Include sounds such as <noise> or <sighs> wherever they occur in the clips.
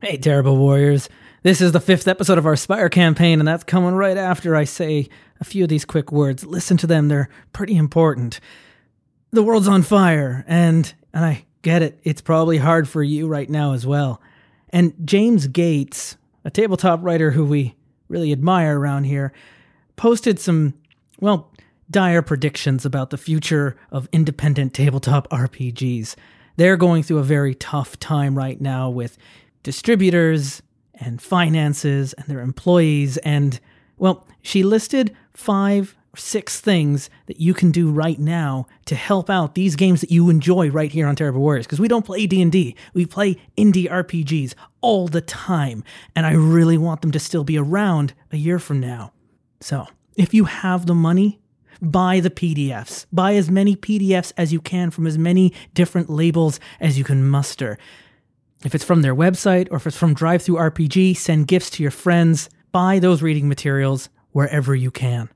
Hey, terrible warriors. This is the fifth episode of our Spire campaign, and that's coming right after I say a few of these quick words. Listen to them, they're pretty important. The world's on fire, and and I get it, it's probably hard for you right now as well. And James Gates, a tabletop writer who we really admire around here, posted some, well, dire predictions about the future of independent tabletop RPGs. They're going through a very tough time right now with distributors and finances and their employees. And, well, she listed five or six things that you can do right now to help out these games that you enjoy right here on Terrible Warriors. Because we don't play D&D. We play indie RPGs all the time. And I really want them to still be around a year from now. So, if you have the money, buy the PDFs. Buy as many PDFs as you can from as many different labels as you can muster. If it's from their website or if it's from DriveThruRPG, send gifts to your friends. Buy those reading materials wherever you can.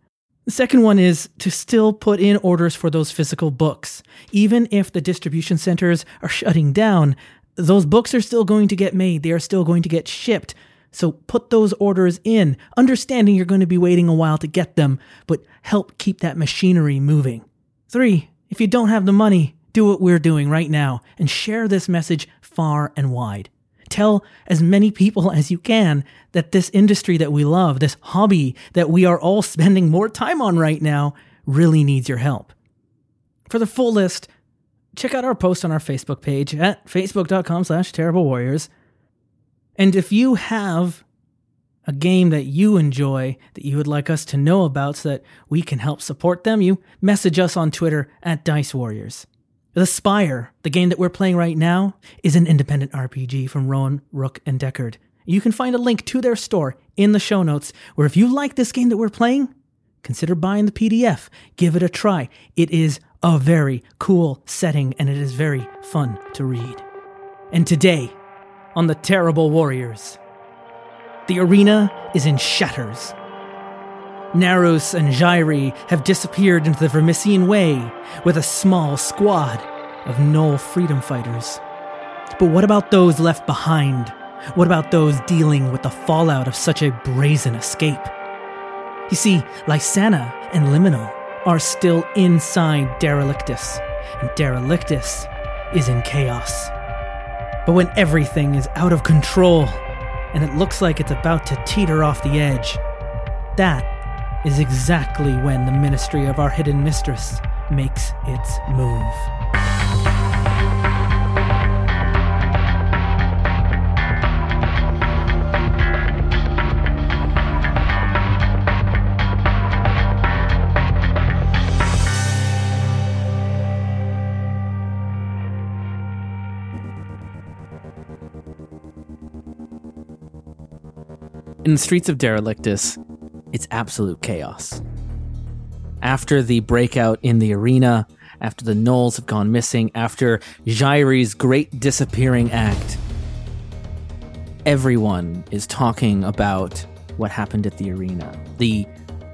The second one is to still put in orders for those physical books. Even if the distribution centers are shutting down, those books are still going to get made. They are still going to get shipped. So put those orders in, understanding you're going to be waiting a while to get them, but help keep that machinery moving. Three, if you don't have the money, do what we're doing right now and share this message far and wide. Tell as many people as you can that this industry that we love, this hobby that we are all spending more time on right now, really needs your help. For the full list, check out our post on our Facebook page at facebook.com slash terrible warriors. And if you have a game that you enjoy that you would like us to know about so that we can help support them, you message us on Twitter at Dice Warriors. The Spire, the game that we're playing right now, is an independent RPG from Rowan, Rook, and Decard. You can find a link to their store in the show notes, where if you like this game that we're playing, consider buying the PDF. Give it a try. It is a very cool setting and it is very fun to read. And today, on the Terrible Warriors, the arena is in shatters. Naros and Jairi have disappeared into the Vermissian Way with a small squad of Gnoll freedom fighters. But what about those left behind? What about those dealing with the fallout of such a brazen escape? You see, Lysana and Liminal are still inside Derelictus, and Derelictus is in chaos. But when everything is out of control, and it looks like it's about to teeter off the edge, that is exactly when the ministry of our hidden mistress makes its move. In the streets of Derelictus, it's absolute chaos. After the breakout in the arena, after the gnolls have gone missing, after Jairi's great disappearing act, everyone is talking about what happened at the arena. The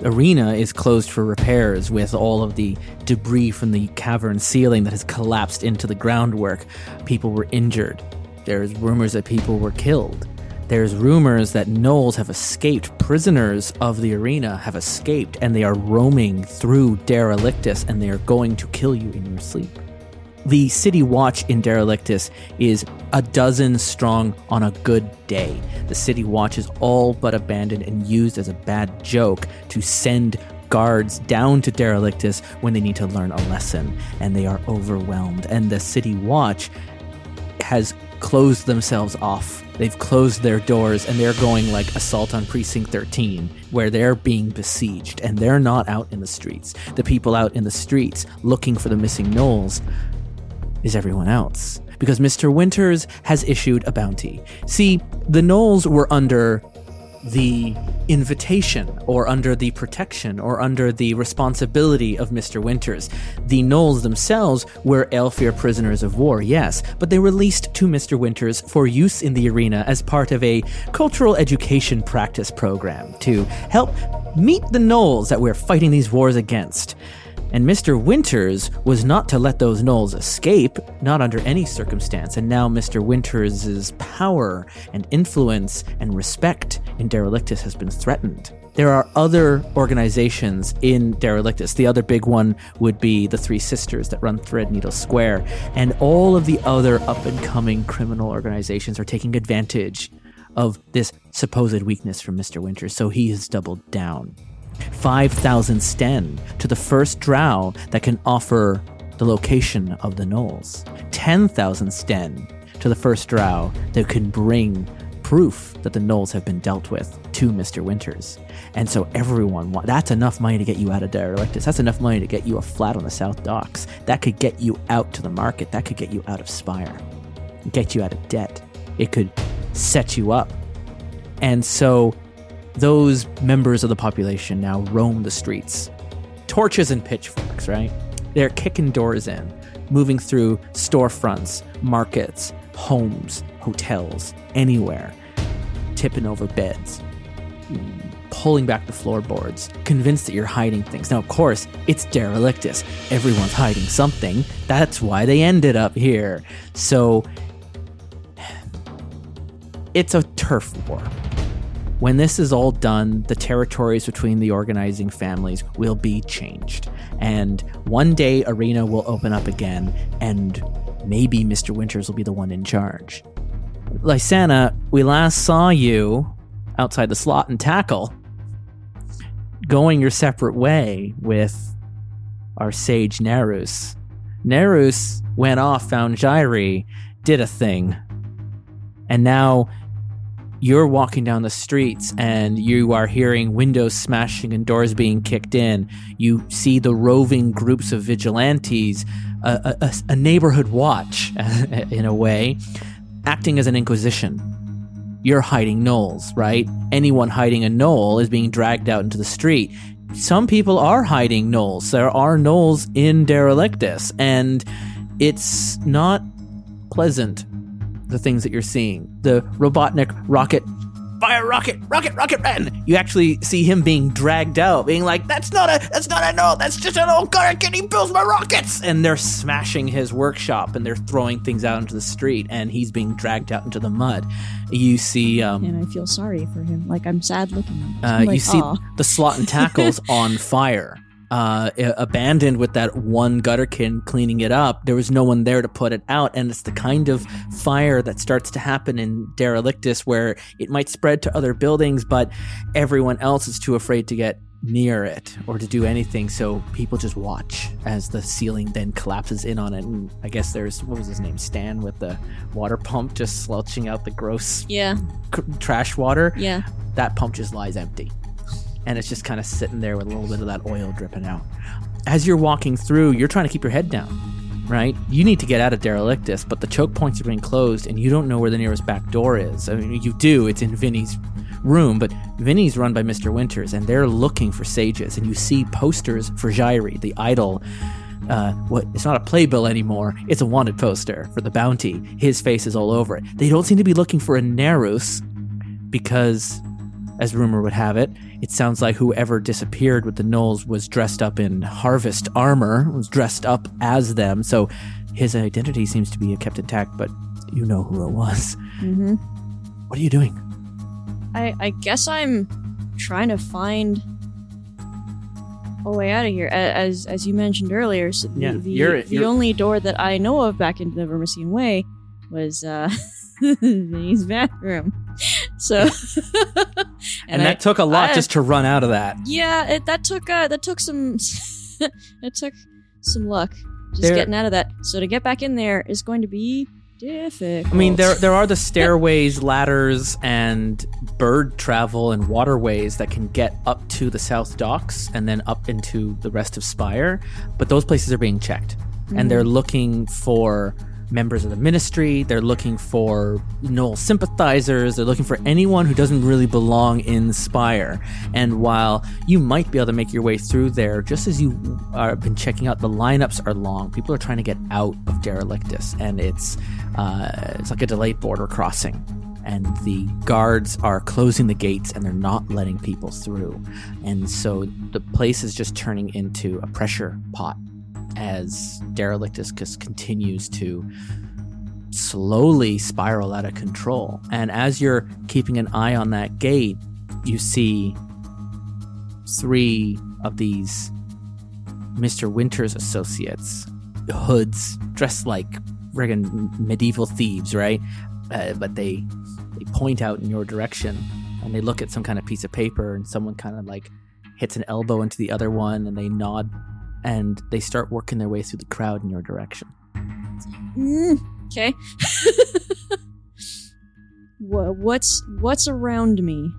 arena is closed for repairs with all of the debris from the cavern ceiling that has collapsed into the groundwork. People were injured. There's rumors that people were killed. There's rumors that gnolls have escaped. Prisoners of the arena have escaped and they are roaming through Derelictus and they are going to kill you in your sleep. The city watch in Derelictus is a dozen strong on a good day. The city watch is all but abandoned and used as a bad joke to send guards down to Derelictus when they need to learn a lesson, and they are overwhelmed. And the city watch has closed themselves off. They've closed their doors and they're going like assault on precinct 13 where they're being besieged and they're not out in the streets. The people out in the streets looking for the missing gnolls is everyone else because Mr. Winters has issued a bounty. See, the gnolls were under the invitation or under the protection or under the responsibility of Mr. Winters. The gnolls themselves were Aelfir prisoners of war, yes, but they were leased to Mr. Winters for use in the arena as part of a cultural education practice program to help meet the gnolls that we're fighting these wars against. And Mr. Winters was not to let those gnolls escape, not under any circumstance. And now Mr. Winters' power and influence and respect in Derelictus has been threatened. There are other organizations in Derelictus. The other big one would be the Three Sisters that run Threadneedle Square. And all of the other up and coming criminal organizations are taking advantage of this supposed weakness from Mr. Winters. So he has doubled down. 5,000 sten to the first drow that can offer the location of the gnolls. 10,000 sten to the first drow that can bring proof that the gnolls have been dealt with to Mr. Winters. And so everyone, wa- that's enough money to get you out of Derelictus. That's enough money to get you a flat on the South Docks. That could get you out to the market. That could get you out of Spire. Get you out of debt. It could set you up. And so those members of the population now roam the streets. Torches and pitchforks, right? They're kicking doors in, moving through storefronts, markets, homes, hotels, anywhere, tipping over beds, pulling back the floorboards, convinced that you're hiding things. Now, of course, it's Derelictus. Everyone's hiding something. That's why they ended up here. So, <sighs> it's a turf war. When this is all done, the territories between the organizing families will be changed. And one day, Arena will open up again, and maybe Mr. Winters will be the one in charge. Lysana, we last saw you outside the slot and tackle, going your separate way with our sage Nerus. Nerus went off, found Jairi, did a thing, and now you're walking down the streets and you are hearing windows smashing and doors being kicked in. You see the roving groups of vigilantes, a, a, a neighborhood watch, <laughs> in a way, acting as an inquisition. You're hiding gnolls, right? Anyone hiding a gnoll is being dragged out into the street. Some people are hiding gnolls. There are gnolls in Derelictus, and it's not pleasant the things that you're seeing. The Robotnik rocket, fire rocket, rocket, rocket man. You actually see him being dragged out, being like, "That's not a, that's not a no, that's just an old and he builds my rockets." And they're smashing his workshop and they're throwing things out into the street, and he's being dragged out into the mud. You see, um, and I feel sorry for him. Like I'm sad looking. at uh. Like, you see "Aw." the slot and tackles <laughs> on fire. Uh, abandoned with that one gutterkin cleaning it up. There was no one there to put it out, and it's the kind of fire that starts to happen in Derelictus where it might spread to other buildings, but everyone else is too afraid to get near it or to do anything. So people just watch as the ceiling then collapses in on it. And I guess there's what was his name, Stan, with the water pump just slouching out the gross Yeah, c- trash water yeah. that pump just lies empty. And it's just kind of sitting there with a little bit of that oil dripping out. As you're walking through, you're trying to keep your head down, right? You need to get out of Derelictus, but the choke points are being closed and you don't know where the nearest back door is. I mean, you do, it's in Vinny's room, but Vinny's run by Mr. Winters and they're looking for sages. And you see posters for Jairi, the idol. Uh, what it's not a playbill anymore it's a wanted poster for the bounty his face is all over it they don't seem to be looking for a Nerus because, as rumor would have it, it sounds like whoever disappeared with the Gnolls was dressed up in harvest armor, was dressed up as them. So his identity seems to be kept intact, but you know who it was. hmm What are you doing? I I guess I'm trying to find a way out of here. As as you mentioned earlier, so the, Yeah, the, you're- the you're- only door that I know of back into the Vermissian Way was uh <laughs> Vinny's bathroom. So <laughs> And, I- that took a lot I- just to run out of that. yeah, it, that took uh, that took some <laughs> it took some luck just There- getting out of that. So to get back in there is going to be difficult. I mean, there there are the stairways, <laughs> ladders, and bird travel and waterways that can get up to the south docks and then up into the rest of Spire, but those places are being checked, and they're looking for members of the ministry. They're looking for Gnoll sympathizers. They're looking for anyone who doesn't really belong in Spire. And while you might be able to make your way through there, just as you are been checking out, the lineups are long. People are trying to get out of Derelictus, and it's uh, it's like a delayed border crossing. and the guards are closing the gates and they're not letting people through. And so the place is just turning into a pressure pot as Derelictus continues to slowly spiral out of control. And as you're keeping an eye on that gate, you see three of these Mr. Winter's associates, hoods, dressed like friggin' medieval thieves, right? Uh, but they they point out in your direction and they look at some kind of piece of paper and someone kind of like hits an elbow into the other one and they nod and they start working their way through the crowd in your direction. Mm, okay. <laughs> What's what's around me?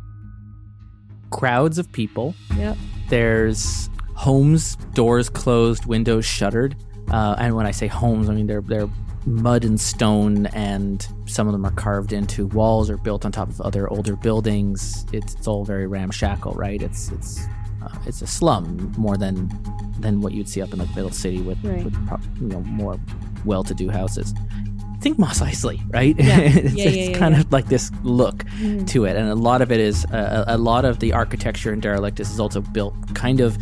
Crowds of people. Yep. There's homes, doors closed, windows shuttered. Uh, and when I say homes, I mean they're they're mud and stone, and some of them are carved into walls or built on top of other older buildings. It's, it's all very ramshackle, right? It's it's it's a slum more than than what you'd see up in the middle city with, Right. with you know more well-to-do houses. Think Mos Eisley, right? <laughs> Yeah. it's Yeah, yeah, it's kind of like this look Mm. to it, and a lot of it is uh, a lot of the architecture in Derelictus is also built kind of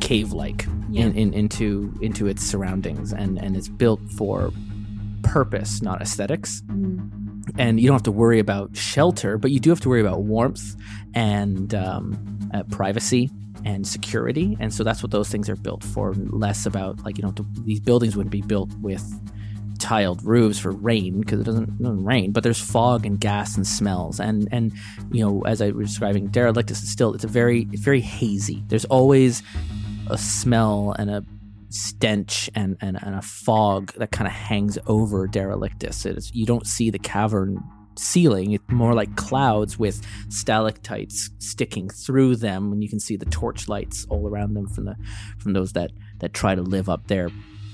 cave-like in, in, into into its surroundings, and and it's built for purpose, not aesthetics. Mm. And you don't have to worry about shelter, but you do have to worry about warmth and um, uh, privacy and security. And so that's what those things are built for. Less about like you know these buildings wouldn't be built with tiled roofs for rain because it doesn't, it doesn't rain but there's fog and gas and smells and and you know as i was describing derelictus is still it's a very very hazy there's always a smell and a stench and and, and a fog that kind of hangs over derelictus it's, you don't see the cavern ceiling it's more like clouds with stalactites sticking through them and you can see the torch lights all around them from the from those that that try to live up there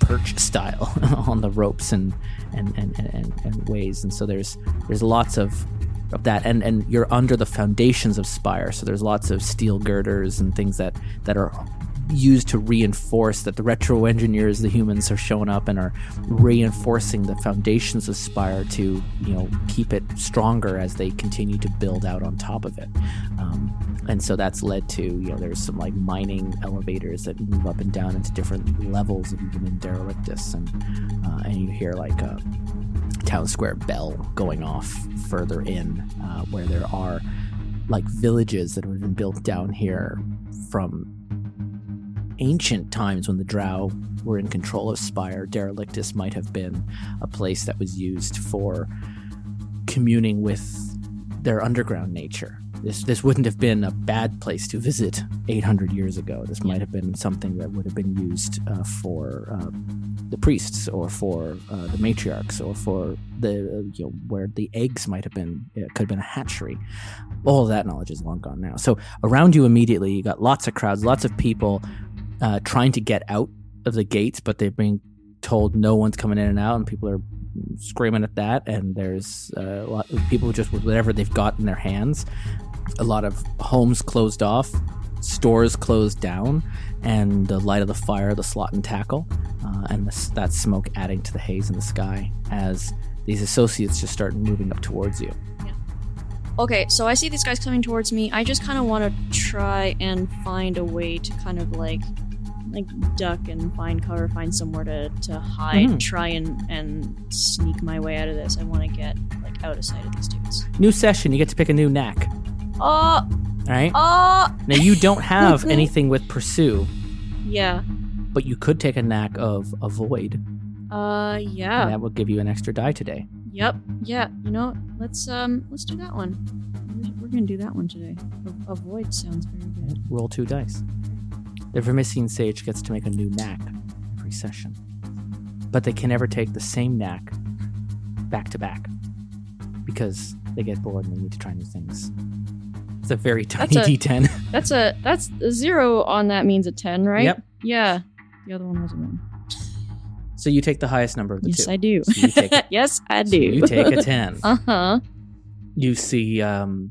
perch style <laughs> on the ropes and and, and, and, and ways. And so there's there's lots of of that. And and you're under the foundations of spire so there's lots of steel girders and things that that are used to reinforce that the retro engineers the humans are showing up and are reinforcing the foundations of spire to you know keep it stronger as they continue to build out on top of it. Um, and so that's led to you know there's some like mining elevators that move up and down into different levels of even in derelictus and uh, and you hear like a town square bell going off further in uh, where there are like villages that have been built down here from ancient times when the drow were in control of spire derelictus might have been a place that was used for communing with their underground nature this this wouldn't have been a bad place to visit 800 years ago. This might have been something that would have been used uh, for uh, the priests, or for uh, the matriarchs, or for the uh, you know where the eggs might have been. It could have been a hatchery. All that knowledge is long gone now. So around you immediately, you got lots of crowds, lots of people uh, trying to get out of the gates, but they're being told no one's coming in and out, and people are screaming at that. And there's uh, a lot of people just with whatever they've got in their hands a lot of homes closed off, stores closed down, and the light of the fire, the slot and tackle, uh, and this, that smoke adding to the haze in the sky as these associates just start moving up towards you. Okay, so I see these guys coming towards me. I just kind of want to try and find a way to kind of like like duck and find cover, find somewhere to, to hide, Mhm. try and and sneak my way out of this. I want to get like out of sight of these dudes. New session, you get to pick a new knack. Oh, All right. oh, Now you don't <laughs> have anything with pursue, yeah. but you could take a knack of avoid, Uh, and yeah. that will give you an extra die today. Yep. Yeah. You know, let's um, let's do that one. We're- We're gonna do that one today. Avoid sounds very good. Roll two dice. The Vermissian Sage gets to make a new knack every session, but they can never take the same knack back to back because they get bored and they need to try new things. It's a very tiny That's a- D10. <laughs> That's a that's a zero on that means a ten, right? Yep. Yeah. The other one was a one. So you take the highest number of the Yes, two. I do. So take, <laughs> yes, I so do. you take a 10. <laughs> uh huh. You see, um,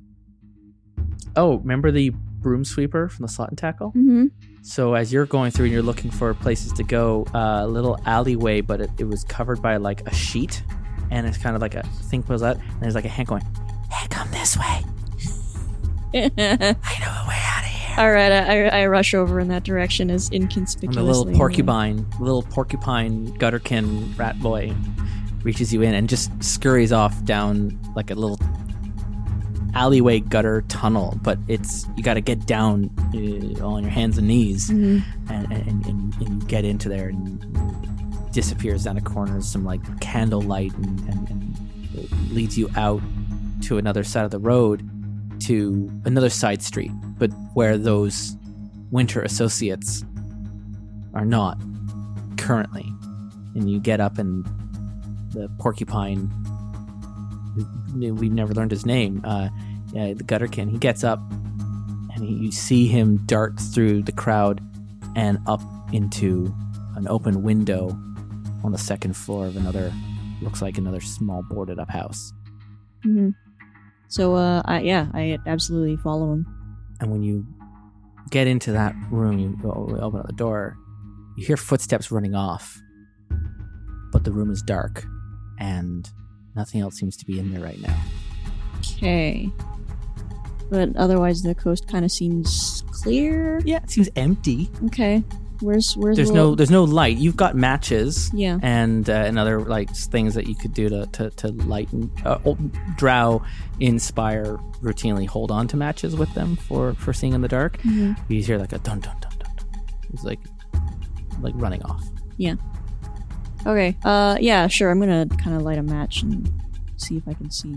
oh, remember the broom sweeper from the slot and tackle? Mm-hmm. So as you're going through and you're looking for places to go, uh, a little alleyway, but it, it was covered by like a sheet and it's kind of like a thing pulls out, and there's like a hand going, "Hey, come this way. <laughs> I know a way out of here." All right, I, I rush over in that direction as And inconspicuously. the little porcupine, little porcupine gutterkin rat boy reaches you in and just scurries off down like a little alleyway gutter tunnel. But it's you got to get down uh, on your hands and knees, Mhm. and, and, and, and you get into there and disappears down a corner. Some like candlelight and, and, and leads you out to another side of the road to another side street, but where those winter associates are not currently. And you get up and the porcupine, we've never learned his name, uh, yeah, the gutterkin, he gets up and he, you see him dart through the crowd and up into an open window on the second floor of another, looks like another small boarded up house. Mhm. So, uh, I, yeah, I absolutely follow him. And when you get into that room, you open up the door, you hear footsteps running off, but the room is dark and nothing else seems to be in there right now. Okay. But otherwise, the coast kind of seems clear. Yeah, it seems empty. Okay. Where's where's There's the no there's no light. You've got matches yeah. and uh, and other like things that you could do to to, to lighten. Uh, drow inspire routinely hold on to matches with them for for seeing in the dark. Mhm. You hear like a dun dun dun dun. dun. It's like like running off. Okay. Uh, yeah, sure. I'm gonna kind of light a match and see if I can see.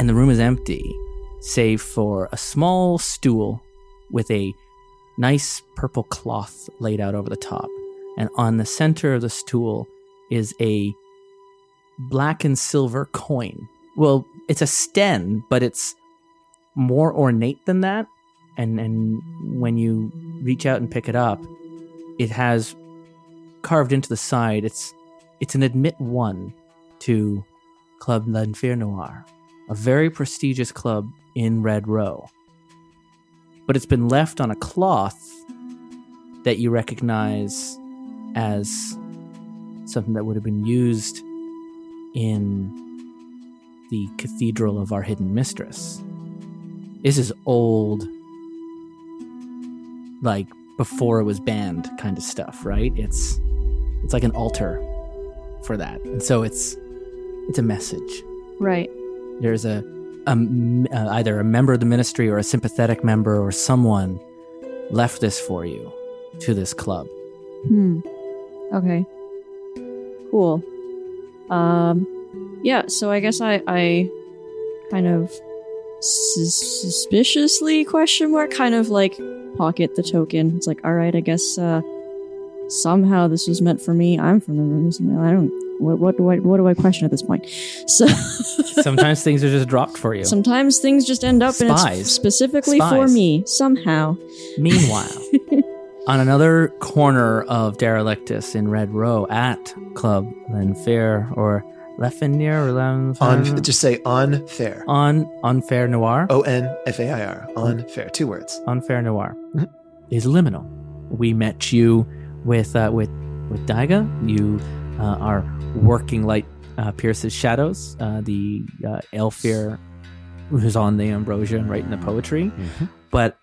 and the room is empty, save for a small stool with a nice purple cloth laid out over the top. And on the center of the stool is a black and silver coin. Well, it's a sten, but it's more ornate than that. And and when you reach out and pick it up, it has carved into the side. It's it's an admit one to Club L'Enfer Noir a very prestigious club in Red Row. But it's been left on a cloth that you recognize as something that would have been used in the Cathedral of Our Hidden Mistress. This is old, like before it was banned kind of stuff, right? It's it's like an altar for that. And so it's it's a message Right. there's a uh, either a member of the ministry or a sympathetic member or someone left this for you to this club. Hmm. Okay. Cool. Um. Yeah. So I guess I I kind of sus- suspiciously question mark kind of like pocket the token. It's like all right. I guess uh somehow this was meant for me. I'm from the room. I don't. What what do I what do I question at this point? <laughs> So Sometimes things are just dropped for you. sometimes things just end up and Spies. it's specifically for me somehow. Meanwhile, <laughs> on another corner of Derelictus in Red Row at Club L'Enfer or L'Enfer or L'Enfer On just say unfair. on Unfair Noir. O N F A I R. Unfair. Two words. Unfair Noir Mhm. is liminal. We met you with uh, with with Daiga. You uh, are working light uh, pierces shadows. Uh, the uh, Aelfir who's on the ambrosia and writing the poetry. But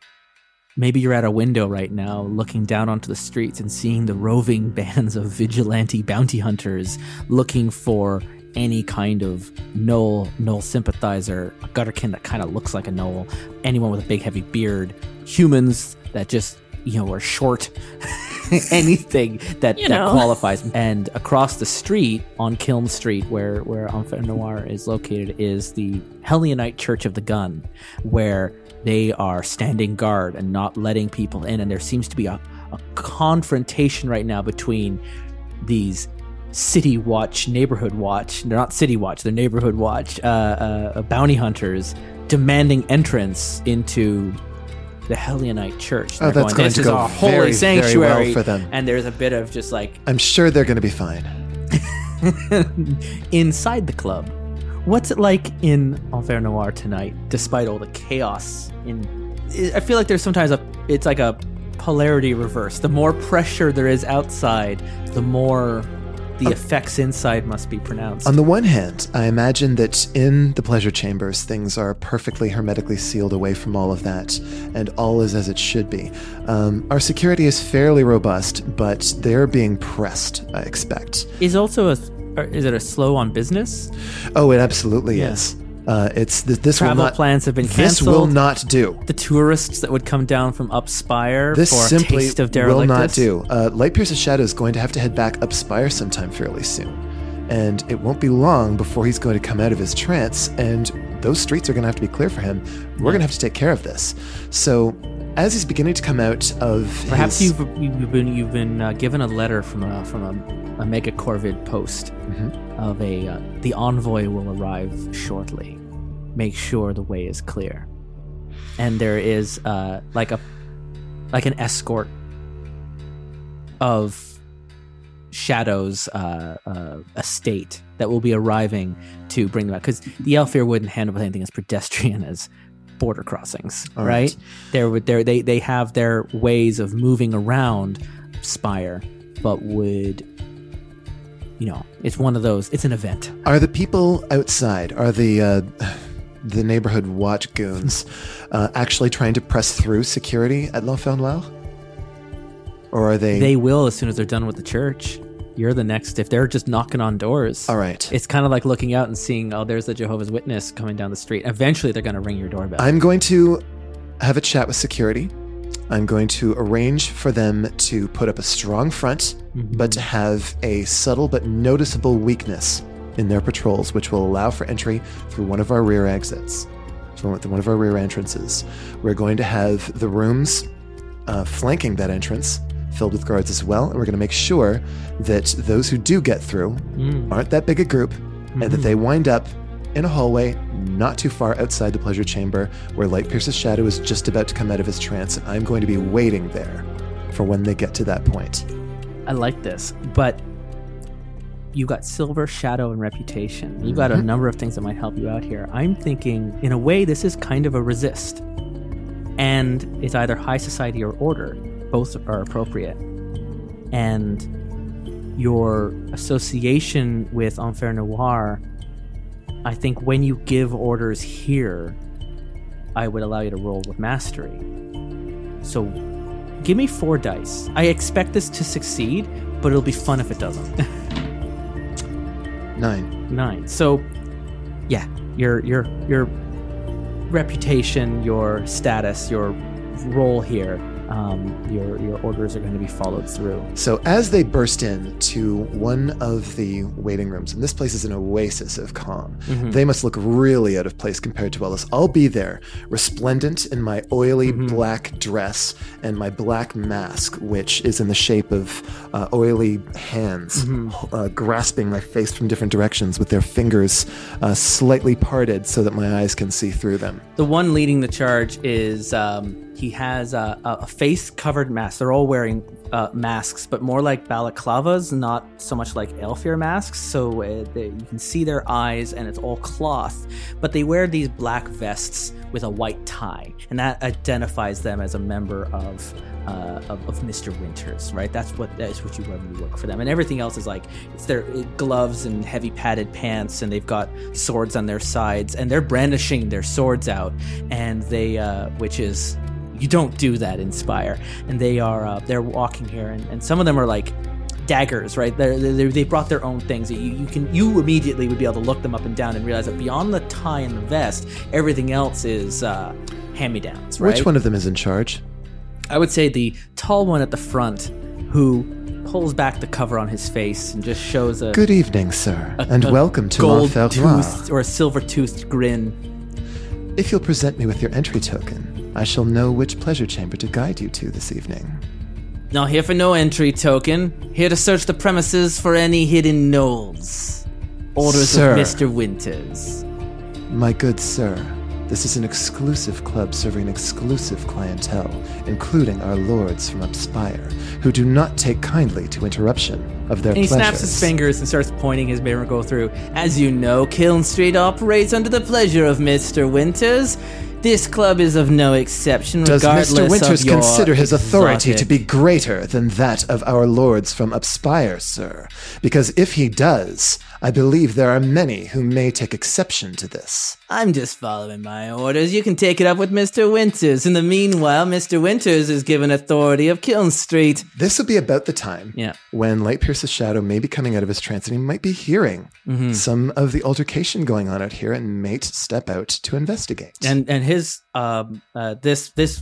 maybe you're at a window right now, looking down onto the streets and seeing the roving <laughs> bands of vigilante bounty hunters looking for any kind of Gnoll, Gnoll sympathizer, a gutterkin that kind of looks like a Gnoll, anyone with a big heavy beard, humans that just, you know, are short, <laughs> <laughs> anything that, You that qualifies. And across the street on Kiln Street, where, where Enfer Noir is located, is the Helionite Church of the Gun, where they are standing guard and not letting people in. And there seems to be a, a confrontation right now between these city watch, neighborhood watch. They're not city watch, they're neighborhood watch. Uh, uh, bounty hunters demanding entrance into the Helionite Church. Oh, that's going, going this to is go our holy very, sanctuary. very well for them. And there's a bit of just like I'm sure they're going to be fine. <laughs> inside the club. What's it like in Enfer Noir tonight, despite all the chaos? In I feel like there's sometimes a it's like a polarity reverse. The more pressure there is outside, the more the effects inside must be pronounced. On the one hand, I imagine that in the pleasure chambers, things are perfectly hermetically sealed away from all of that, and all is as it should be. Um, our security is fairly robust, but they're being pressed, I expect. is also a is it a slow on business? Oh, it absolutely Yeah. is. Uh, it's th- this will Travel not, plans have been canceled. This will not do. The tourists that would come down from up Spire This for a simply taste of will Derelictus. not do. Uh, Light Pierce's Shadow is going to have to head back up Spire sometime fairly soon. And it won't be long before he's going to come out of his trance, and those streets are going to have to be clear for him. We're going to have to take care of this. So, as he's beginning to come out of Perhaps his, you've you've been you've been uh, given a letter from a from a, a mega corvid post Mm-hmm. of a uh, the envoy will arrive shortly. Make sure the way is clear, and there is uh, like a like an escort of Shadow's uh, uh, estate that will be arriving to bring them out because the Aelfir wouldn't handle anything as pedestrian <laughs> as border crossings, All right? right. There would there they they have their ways of moving around Spire, but would you know it's one of those. It's an event. Are the people outside, are the uh, the neighborhood watch goons uh, actually trying to press through security at L'Enfer Or are they? They will as soon as they're done with the church. You're the next. If they're just knocking on doors, All right. It's kind of like looking out and seeing, oh, there's the Jehovah's Witness coming down the street. Eventually, they're going to ring your doorbell. I'm going to have a chat with security. I'm going to arrange for them to put up a strong front, but to have a subtle but noticeable weakness in their patrols, which will allow for entry through one of our rear exits, through one of our rear entrances. We're going to have the rooms uh, flanking that entrance filled with guards as well, and we're going to make sure that those who do get through Mm. aren't that big a group, and that they wind up in a hallway not too far outside the pleasure chamber where Light Pierce's shadow is just about to come out of his trance, and I'm going to be waiting there for when they get to that point. I like this, but you got silver, shadow, and reputation. You got a number of things that might help you out here. I'm thinking, in a way, this is kind of a resist, and it's either high society or order. Both are appropriate, and your association with Enfer Noir. I think when you give orders here, I would allow you to roll with mastery. So Give me four dice. I expect this to succeed, but it'll be fun if it doesn't. <laughs> Nine. Nine. So, yeah, your your your reputation, your status, your role here, um, your your orders are going to be followed through. So as they burst in to one of the waiting rooms, and this place is an oasis of calm, they must look really out of place compared to Ellis. I'll be there, resplendent in my oily black dress and my black mask, which is in the shape of uh, oily hands uh, grasping my face from different directions with their fingers uh, slightly parted so that my eyes can see through them. The one leading the charge is um, he has a, a face covered mask. They're all wearing uh, masks, but more like balaclavas, not so much like Aelfir masks. So uh, they, you can see their eyes, and it's all cloth. But they wear these black vests with a white tie, and that identifies them as a member of. Uh, of, of Mr. Winters, right? That's what that's what you wear when you work for them, and everything else is like it's their uh, gloves and heavy padded pants, and they've got swords on their sides, and they're brandishing their swords out, and they, uh, which is you don't do that in Spire, and they are uh, they're walking here, and, and some of them are like daggers, right? They're, they they brought their own things. You, you can you immediately would be able to look them up and down and realize that beyond the tie and the vest, everything else is uh, hand me downs, right? Which one of them is in charge? I would say the tall one at the front, who pulls back the cover on his face and just shows a Good evening, sir, and a welcome to gold toothed or a silver toothed grin. If you'll present me with your entry token, I shall know which pleasure chamber to guide you to this evening. Not here for no entry token. Here to search the premises for any hidden gnolls. Orders Sir. of Mr. Winters. My good sir, this is an exclusive club serving an exclusive clientele, including our lords from Upspire, who do not take kindly to interruption of their And he pleasures. snaps his fingers and starts pointing his mirror go through. As you know, Kiln Street operates under the pleasure of Mr. Winters. This club is of no exception, Does regardless Mr. Winters consider his authority to be greater than that of our lords from Upspire, sir? Because if he does, I believe there are many who may take exception to this. I'm just following my orders. You can take it up with Mr. Winters. In the meanwhile, Mr. Winters is given authority of Kiln Street. This will be about the time Yeah. when Light Pierce's shadow may be coming out of his trance and he might be hearing Mm-hmm. some of the altercation going on out here and might step out to investigate. And and his um uh this this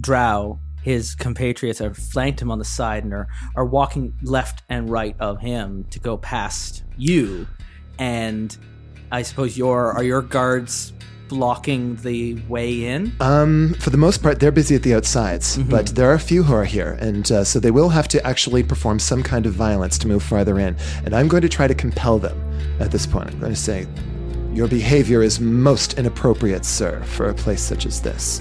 drow, his compatriots are flanked him on the side and are are walking left and right of him to go past you. And I suppose your are your guards blocking the way in? Um, for the most part, they're busy at the outsides, Mm-hmm. but there are a few who are here, and uh, so they will have to actually perform some kind of violence to move farther in. And I'm going to try to compel them at this point. I'm going to say, Your behavior is most inappropriate, sir, for a place such as this.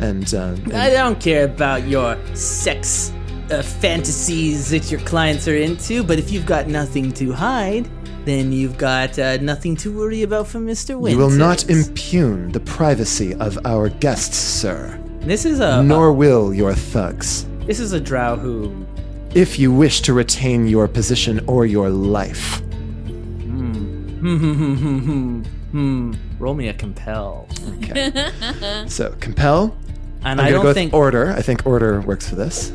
And, uh, and I don't care about your sex uh, fantasies that your clients are into, but if you've got nothing to hide, then you've got uh, nothing to worry about from Mr. Winters. you will not impugn the privacy of our guests, sir, This is a nor will your thugs. this is a drow who If you wish to retain your position or your life. Hmm hmm hmm hmm hmm hmm roll me a compel. Okay. <laughs> so, compel. And I'm I don't go with think order. I think order works for this.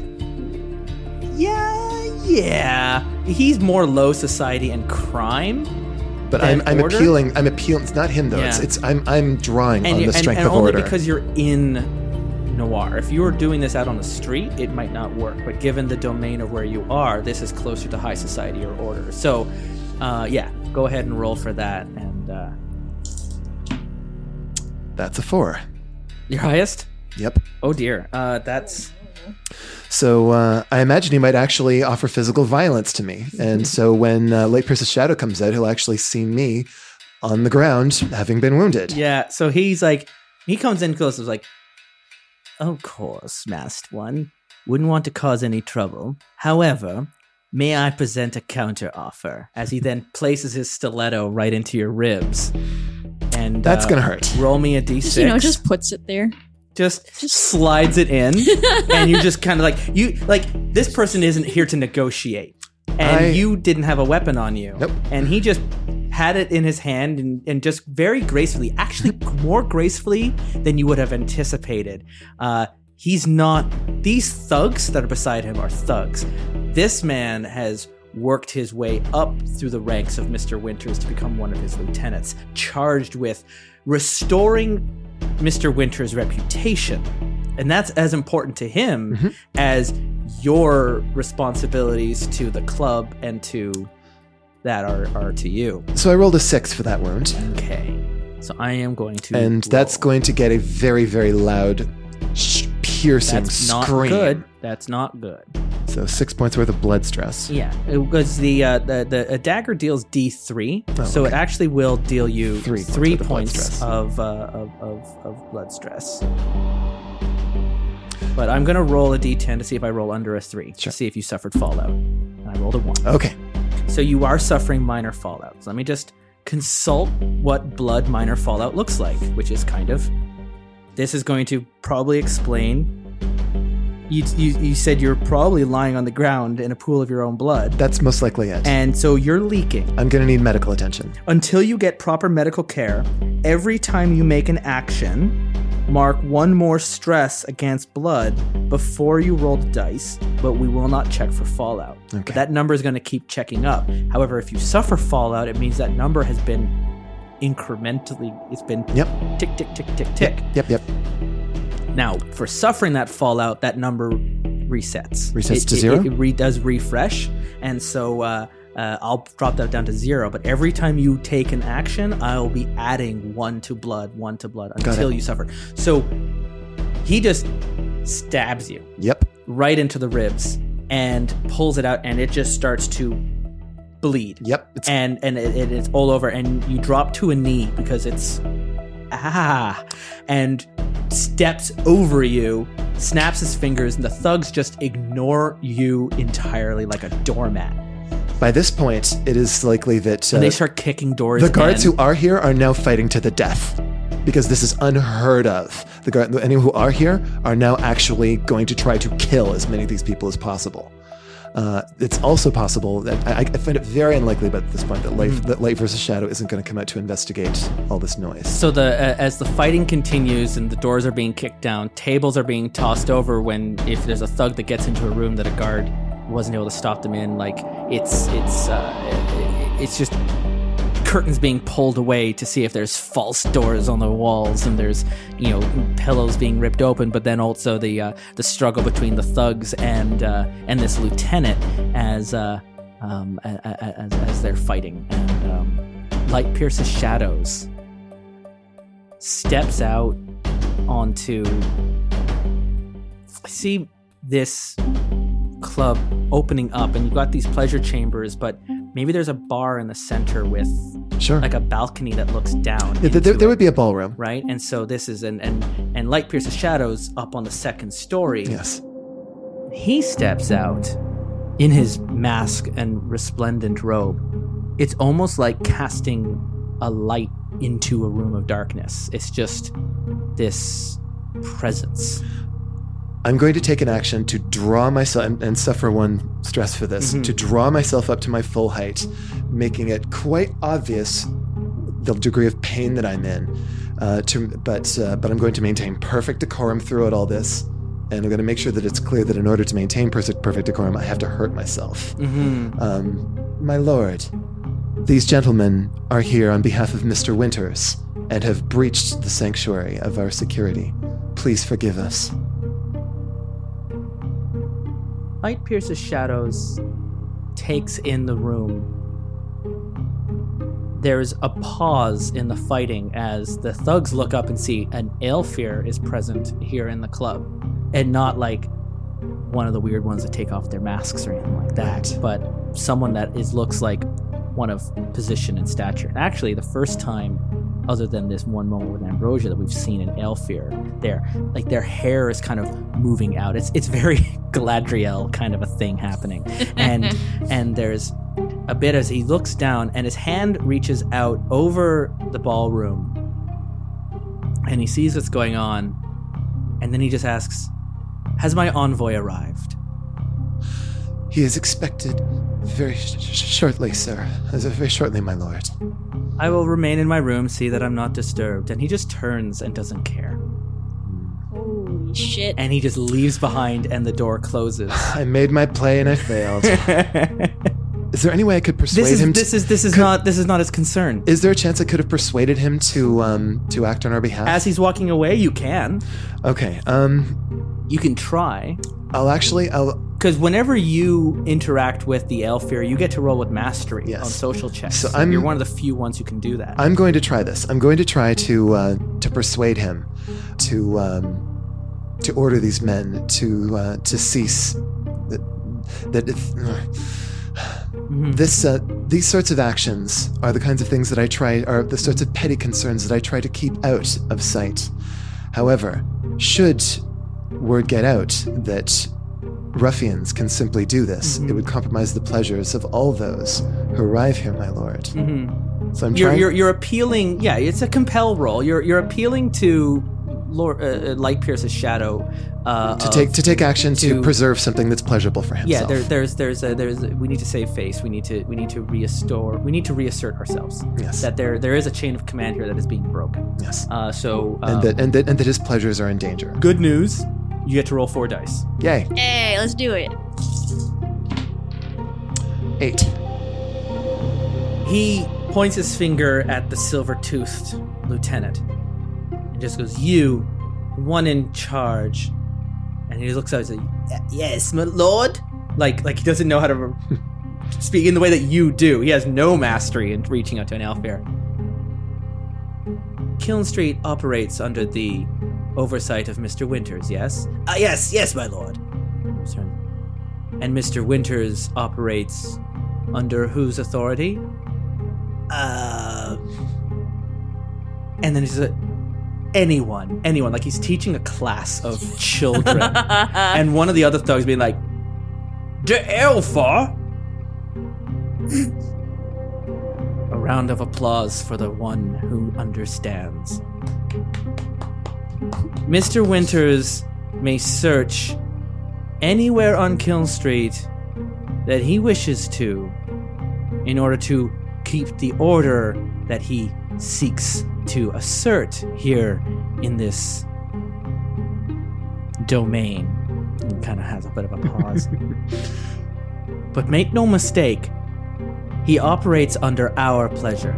yeah yeah he's more low society and crime. But Then I'm, I'm order? appealing. I'm appealing. It's not him though. It's, Yeah. it's I'm I'm drawing and, on you- the and- strength and of only order. because you're in noir if you were doing this out on the street it might not work but given the domain of where you are this is closer to high society or order so uh, yeah go ahead and roll for that and uh, That's a four. your highest Yep. oh dear uh, that's So uh, I imagine he might actually offer physical violence to me. And so when uh, Late Pierce's shadow comes out, he'll actually see me on the ground having been wounded. yeah so he's like he comes in close and is like of course masked one wouldn't want to cause any trouble however may i present a counter offer as he then places his stiletto right into your ribs and That's uh, gonna hurt. roll me a d6 Just, you know, just puts it there. just, just- slides it in <laughs> and you just kind of like you like this person isn't here to negotiate and I- you didn't have a weapon on you Nope. and he just had it in his hand and, and just very gracefully actually <laughs> more gracefully than you would have anticipated uh he's not these thugs that are beside him are thugs this man has worked his way up through the ranks of Mr. Winters to become one of his lieutenants, charged with restoring Mr. Winters' reputation. And that's as important to him mm-hmm. as your responsibilities to the club and to that are, are to you. So I rolled a six for that wound. Okay. So I am going to And that's going to get a very, very loud, sh- piercing that's not scream. good. That's not good. So six points worth of blood stress. Yeah, because the uh, the the a dagger deals D three, Oh, so it actually will deal you Three points three worth of blood points stress. of, uh, of of of blood stress. But I'm gonna roll a D10 to see if I roll under a three Sure. to see if you suffered fallout. And I rolled a one. Okay. So you are suffering minor fallout. So let me just consult what blood minor fallout looks like, which is kind of. This is going to probably explain. You, you, you said you're probably lying on the ground in a pool of your own blood. That's most likely it. And so you're leaking. I'm going to need medical attention. Until you get proper medical care, every time you make an action, mark one more stress against blood before you roll the dice, but we will not check for fallout. Okay. But that number is going to keep checking up. However, if you suffer fallout, it means that number has been incrementally, it's been Yep. tick, tick, tick, tick, tick. Yep, yep. Now, for suffering that fallout, that number resets. Resets It- to it- zero? It, re- does refresh, and so uh, uh, I'll drop that down to zero. But every time you take an action, I'll be adding one to blood, one to blood until you suffer. So he just stabs you Yep. right into the ribs and pulls it out, and it just starts to bleed Yep. It's and and it, it- it's all over and you drop to a knee because it's ah and steps over you snaps his fingers and the thugs just ignore you entirely like a doormat by this point, it is likely that uh, and they start kicking doors the guards in. who are here are now fighting to the death. because this is unheard of. The guard, anyone who are here are now actually going to try to kill as many of these people as possible. Uh, it's also possible that I, I find it very unlikely, but at this point, that light, that light versus shadow isn't going to come out to investigate all this noise. So the uh, as the fighting continues and the doors are being kicked down, tables are being tossed over. When if there's a thug that gets into a room that a guard wasn't able to stop them in, like it's it's uh, it's just curtains being pulled away to see if there's false doors on the walls and there's you know pillows being ripped open but then also the uh, the struggle between the thugs and uh, and this lieutenant as uh, um, as, as they're fighting. And um, light pierces shadows steps out onto see this club opening up and you've got these pleasure chambers but maybe there's a bar in the center with Sure. like a balcony that looks down Yeah, there, there, it, would be a ballroom. right and so this is an and and light pierces shadows up on the second story Yes. he steps out in his mask and resplendent robe it's almost like casting a light into a room of darkness it's just this presence I'm going to take an action to draw myself and, and suffer one stress for this Mhm. to draw myself up to my full height, making it quite obvious the degree of pain that I'm in. Uh, to, but uh, but I'm going to maintain perfect decorum throughout all this, and I'm going to make sure that it's clear that in order to maintain perfect perfect decorum, I have to hurt myself. mm-hmm. Um, my lord, these gentlemen are here on behalf of Mr. Winters and have breached the sanctuary of our security. Please forgive us. Light pierces shadows, takes in the room. There's a pause in the fighting as the thugs look up and see an Aelfir is present here in the club. And not like one of the weird ones that take off their masks or anything like that, but someone that is looks like one of position and stature. And actually, the first time, other than this one moment with Ambrosia, that we've seen in Aelfir, their like their hair is kind of moving out. It's it's very <laughs> Galadriel kind of a thing happening, and <laughs> and there's a bit as he looks down and his hand reaches out over the ballroom, and he sees what's going on, and then he just asks, "Has my envoy arrived?" He is expected very sh- sh- shortly, sir. Very shortly, my lord. I will remain in my room, see that I'm not disturbed. And he just turns and doesn't care. Holy shit. And he just leaves behind and the door closes. <sighs> I made my play and I failed. <laughs> is there any way I could persuade this is him? this to, is this is not this is not his concern. is there a chance I could have persuaded him to um to act on our behalf? As he's walking away, you can. okay. Um, You can try. I'll actually I'll Because whenever you interact with the Aelfir, you get to roll with mastery Yes. on social checks. So I'm- You're one of the few ones who can do that. I'm going to try this. I'm going to try to uh, to persuade him to um, to order these men to uh, to cease. That, that if, Mhm. this uh, these sorts of actions are the kinds of things that I try are the sorts of petty concerns that I try to keep out of sight. However, should word get out that ruffians can simply do this, Mhm. it would compromise the pleasures of all those who arrive here, my lord. Mhm. So I'm You're, trying. you're you're appealing. Yeah, it's a compel role. You're you're appealing to Lord, uh, uh, Light Pierce's shadow uh, to take to take action to, to- preserve something that's pleasurable for himself. Yeah, there, there's there's a, there's a, we need to save face. We need to we need to restore. We need to reassert ourselves. yes, That there there is a chain of command here that is being broken. yes, Uh, so um, and that and that and that his pleasures are in danger. good news. You get to roll four dice. Yay, Hey, let's do it. eight. He points his finger at the silver-toothed lieutenant and just goes, "You, one in charge." And he looks out and says, "Yes, my lord." Like like he doesn't know how to re- <laughs> speak in the way that you do. He has no mastery in reaching out to an elf Aelfir. Kiln Street operates under the oversight of Mr. Winters, yes? Ah, yes, yes, my lord. And Mr. Winters operates under whose authority? Uh. And then he says, anyone, anyone. Like he's teaching a class of children. <laughs> and one of the other thugs being like, De The a round of applause for the one who understands. Mr. Winters may search anywhere on Kiln Street that he wishes to in order to keep the order that he seeks to assert here in this domain. He kind of has a bit of a pause. <laughs> but make no mistake, he operates under our pleasure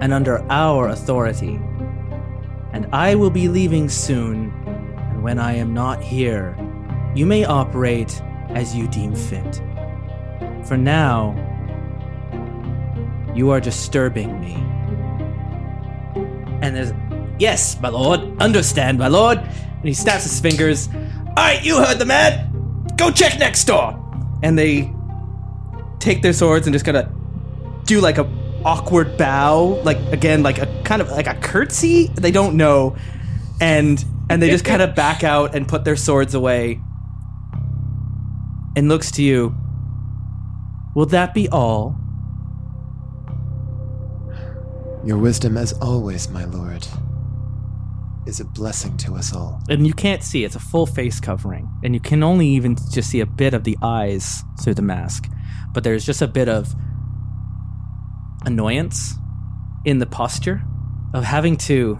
and under our authority. And I will be leaving soon, and when I am not here, you may operate as you deem fit. For now, you are disturbing me. And there's, yes, my lord, understand, my lord. And he snaps his fingers. All right, you heard the man. Go check next door. And they take their swords and just kind of do like a awkward bow, like again, like a kind of like a curtsy. They don't know, and and they just kind of <laughs> back out and put their swords away. And looks to you. Will that be all? Your wisdom, as always, my lord, is a blessing to us all. and you can't see it's a full face covering and you can only even just see a bit of the eyes through the mask but there's just a bit of annoyance in the posture of having to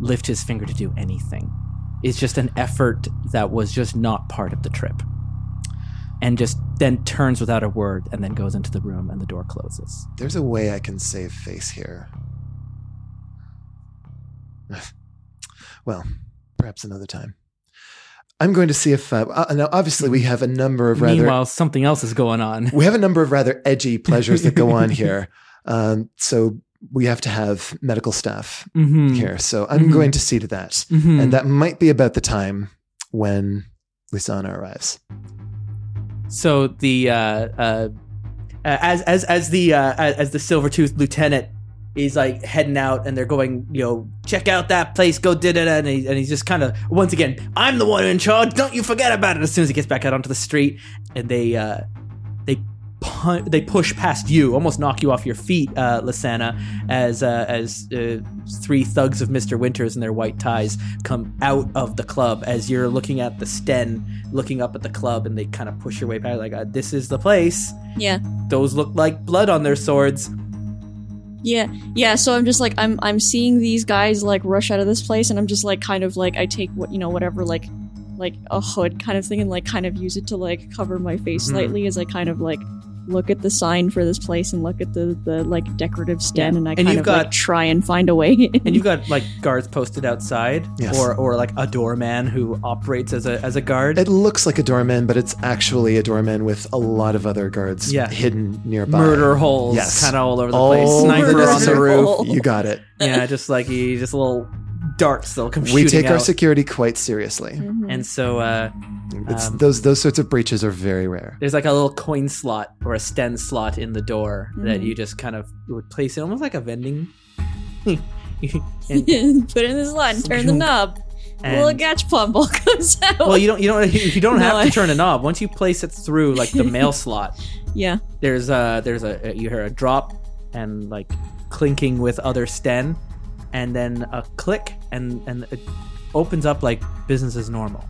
lift his finger to do anything it's just an effort that was just not part of the trip and just then turns without a word and then goes into the room and the door closes There's a way I can save face here. <sighs> well, perhaps another time. I'm going to see if uh, uh, now. Obviously, we have a number of rather meanwhile something else is going on we have a number of rather edgy <laughs> pleasures that go on here. Um, so we have to have medical staff Mhm. here. So I'm Mhm. going to see to that, Mhm. and that might be about the time when Lisana arrives. So the uh, uh, as as as the uh, as the silver tooth lieutenant is like heading out, and they're going, you know, check out that place, go did it, and, he, and he's just kind of once again, I'm the one in charge. Don't you forget about it. As soon as he gets back out onto the street, and they uh, they pun- they push past you, almost knock you off your feet, uh, Lysana, as uh, as uh, three thugs of Mister Winters in their white ties come out of the club. As you're looking at the sten, looking up at the club, and they kind of push your way back, like, uh, "This is the place." Yeah. Those look like blood on their swords. Yeah, yeah. So I'm just like I'm I'm seeing these guys like rush out of this place, and I'm just like kind of like I take what you know whatever like like a hood kind of thing and like kind of use it to like cover my face Mhm. slightly as I kind of like look at the sign for this place and look at the the like decorative sten Yeah. and I And kind you've of like got- try and find a way. in. And you've got like guards posted outside, Yes. or or like a doorman who operates as a as a guard. It looks like a doorman, but it's actually a doorman with a lot of other guards Yeah. hidden nearby. Murder holes, Yes. kind of all over the All place. Sniper on the roof. hole. You got it. yeah, just like he, just a little darts that'll come we shooting take our security quite seriously. Mhm. and so uh, It's, Um, those those sorts of breaches are very rare. there's like a little coin slot or a sten slot in the door that Mhm. you just kind of would place it almost like a vending. <laughs> and, Put it in the slot and turn the knob. A little and- gachapon ball <laughs> comes out. well, you don't you don't you don't No, have I- to turn a knob. Once you place it through like the mail <laughs> slot, yeah. there's a there's a you hear a drop and like clinking with other sten, and then a click and and it opens up like business as normal.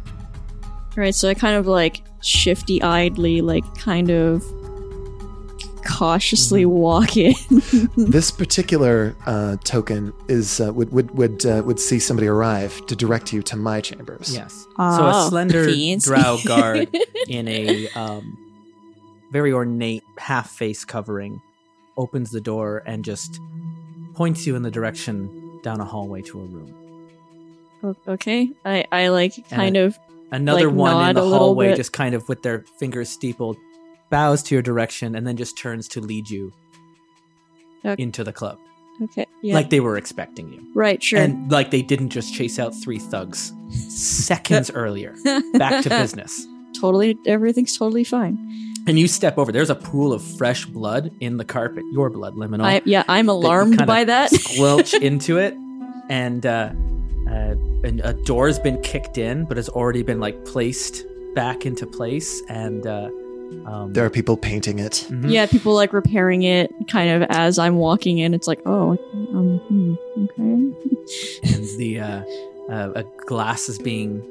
Right, so I kind of like shifty eyedly, like kind of cautiously Mm-hmm. walk in. <laughs> This particular uh, token is uh, would would would uh, would see somebody arrive to direct you to my chambers. Yes. so a Oh, slender <laughs> fancy. drow guard <laughs> in a um, very ornate half face covering opens the door and just points you in the direction down a hallway to a room. Okay, I, I like kind of Another Like, one in the hallway, just kind of with their fingers steepled, bows to your direction and then just turns to lead you Ok- into the club, okay, yeah, like they were expecting you, right, sure. and like they didn't just chase out three thugs seconds <laughs> earlier. Back to business. <laughs> totally, everything's totally fine. And you step over. There's a pool of fresh blood in the carpet. Your blood, liminal. I, yeah, I'm alarmed kinda by that. <laughs> squelch into it, and uh, uh, and a door's been kicked in, but has already been like placed back into place, and uh, Um, There are people painting it. mhm. Yeah, people like repairing it kind of as I'm walking in. It's like, oh, um, hmm, okay. and the uh, uh, a glass is being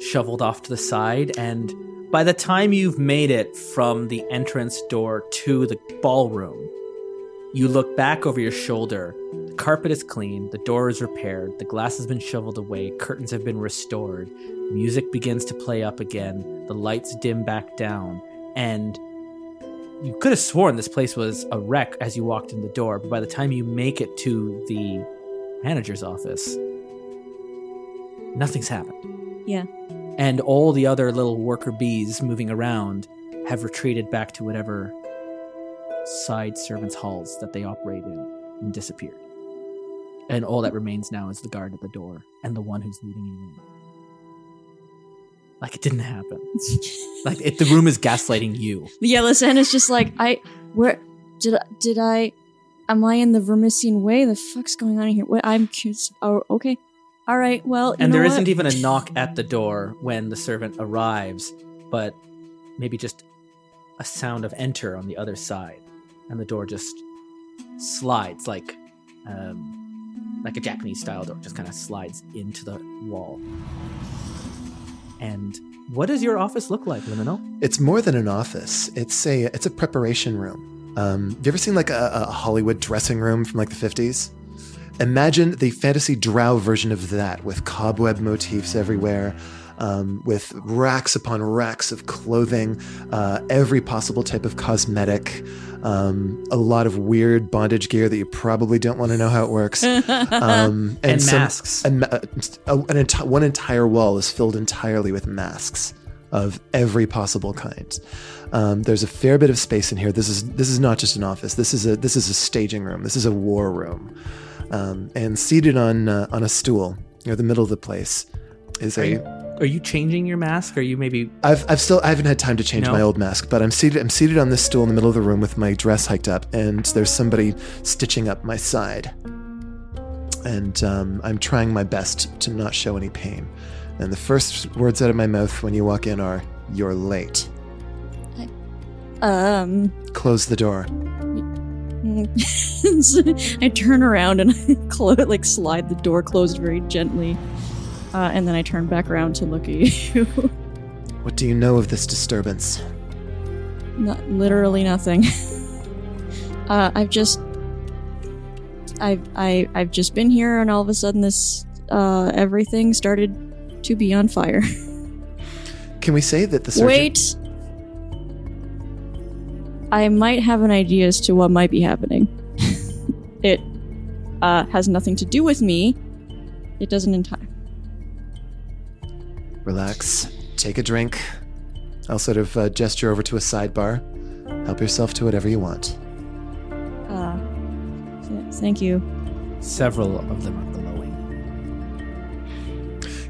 shoveled off to the side and by the time you've made it from the entrance door to the ballroom you look back over your shoulder. The carpet is clean. The door is repaired. The glass has been shoveled away. Curtains have been restored. Music begins to play up again. The lights dim back down. And you could have sworn this place was a wreck as you walked in the door but by the time you make it to the manager's office nothing's happened. Yeah. And all the other little worker bees moving around have retreated back to whatever side servants' halls that they operate in and disappeared. And all that remains now is the guard at the door and the one who's leading you in. Like it didn't happen. <laughs> Like if the room is gaslighting you. yeah, Lisanne is just like, I, where, did I, did I, am I in the Vermissian Way? The fuck's going on here? What, I'm curious. Oh, okay. All right, well, you And know there what? not even a knock <laughs> at the door when the servant arrives, but maybe just a sound of enter on the other side, and the door just slides like um, like a Japanese style door, just kind of slides into the wall. And what does your office look like, Liminal? It's more than an office. It's a it's a preparation room. Um, have you ever seen like a, a Hollywood dressing room from like the fifties? Imagine the fantasy drow version of that, with cobweb motifs everywhere, um, with racks upon racks of clothing, uh, every possible type of cosmetic, um, a lot of weird bondage gear that you probably don't want to know how it works, <laughs> um, And some- masks. and uh, an enti- one entire wall is filled entirely with masks of every possible kind. Um, there's a fair bit of space in here. This is this is not just an office. This is a this is a staging room. This is a war room. Um, and seated on uh, on a stool near the middle of the place is Are a. you, are you changing your mask? Are you maybe I've, I've still I haven't had time to change No? my old mask, but I'm seated I'm seated on this stool in the middle of the room with my dress hiked up, and there's somebody stitching up my side, and um, I'm trying my best to not show any pain. And the first words out of my mouth when you walk in are "You're late." Um, Close the door. <laughs> I turn around and <laughs> I close, like slide the door closed very gently, uh, and then I turn back around to look at you. <laughs> What do you know of this disturbance? Not literally nothing. uh, I've just, I've I I've just been here, and all of a sudden this uh, everything started to be on fire. Can we say that the surgeon? Wait. I might have an idea as to what might be happening. <laughs> it uh, has nothing to do with me. It doesn't entire. Relax. Take a drink. I'll sort of uh, gesture over to a sidebar. Help yourself to whatever you want. Uh, th- thank you. several of them are glowing?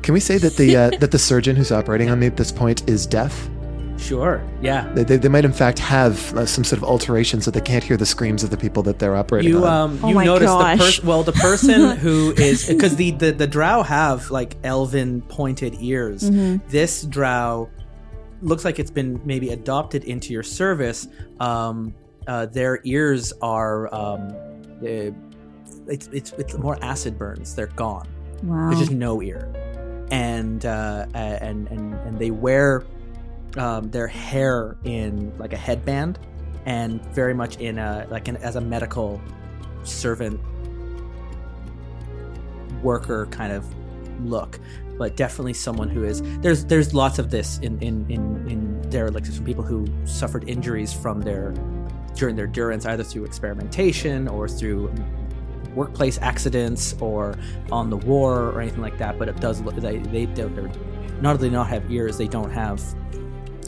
Can we say that the uh, that the surgeon who's operating on me at this point is deaf? Sure. Yeah. They, they, they might in fact have uh, some sort of alteration so they can't hear the screams of the people that they're operating You on. um Oh you my notice the person well the person <laughs> who is because the, the the drow have like elven pointed ears. Mm-hmm. This drow looks like it's been maybe adopted into your service. Um, uh, their ears are um, uh, it's it's it's more acid burns. They're gone. Wow. There's just no ear, and uh, and and and they wear um, their hair in like a headband, and very much in a like an, as a medical servant worker kind of look. But definitely someone who is there's there's lots of this in in in in derelicts from people who suffered injuries from their during their durance either through experimentation or through workplace accidents or on the war or anything like that. But it does look they they don't they're, not only not have ears, they don't have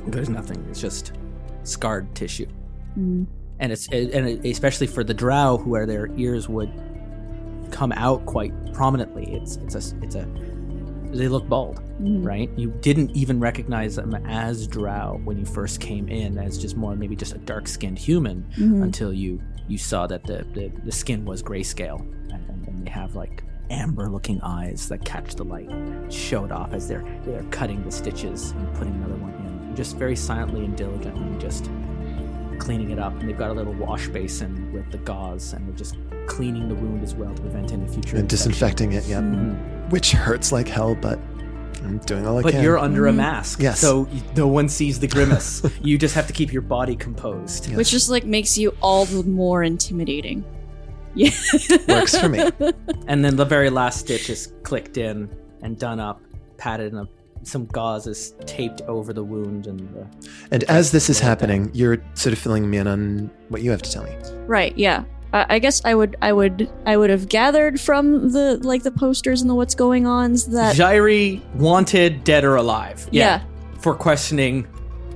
there's nothing. It's just scarred tissue, Mm. and it's and especially for the drow where their ears would come out quite prominently. It's it's a it's a they look bald, Mhm. right? You didn't even recognize them as drow when you first came in, as just more maybe just a dark skinned human Mhm. until you you saw that the, the, the skin was grayscale and, and, and they have like amber-looking eyes that catch the light showed off as they're they're cutting the stitches and putting another one in, just very silently and diligently, just cleaning it up. And they've got a little wash basin with the gauze, and they're just cleaning the wound as well to prevent any future And infection. disinfecting it, yeah. Mhm. Which hurts like hell, but I'm doing all I But can. you're under a mask, Yes. so no one sees the grimace. <laughs> you just have to keep your body composed. Yes. Which just like makes you all the more intimidating. Yeah. Works for me. <laughs> And then the very last stitch is clicked in and done up, padded, and a, some gauze is taped over the wound. And the, And as this is Slow it happening, you're sort of filling me in on what you have to tell me. Right, yeah. I I guess I would I would I would have gathered from the like the posters and the what's going ons that Jairi wanted dead or alive. yeah. For questioning.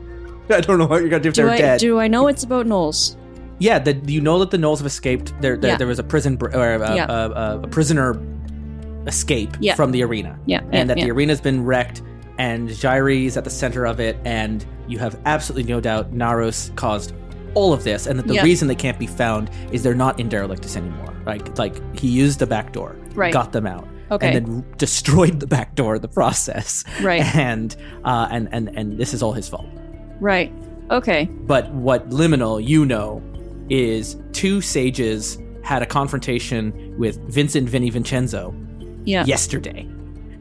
<laughs> I don't know what you're gonna do if Do they're I dead. do I know it's about gnolls? yeah, the, you know that the gnolls have escaped. There, there, Yeah. there was a prison br- or a, Yeah. a, a, a prisoner escape Yeah. from the arena. Yeah, and yeah, that yeah. the arena's been wrecked and Jairi's at the center of it and you have absolutely no doubt Naros caused all of this and that the reason they can't be found is they're not in Derelictus anymore like like he used the back door Right. got them out Okay. and then <laughs> destroyed the back door in the process Right. <laughs> and uh and and and this is all his fault Right. Okay. but what liminal you know is two sages had a confrontation with Vincent Vinny Vincenzo Yeah. yesterday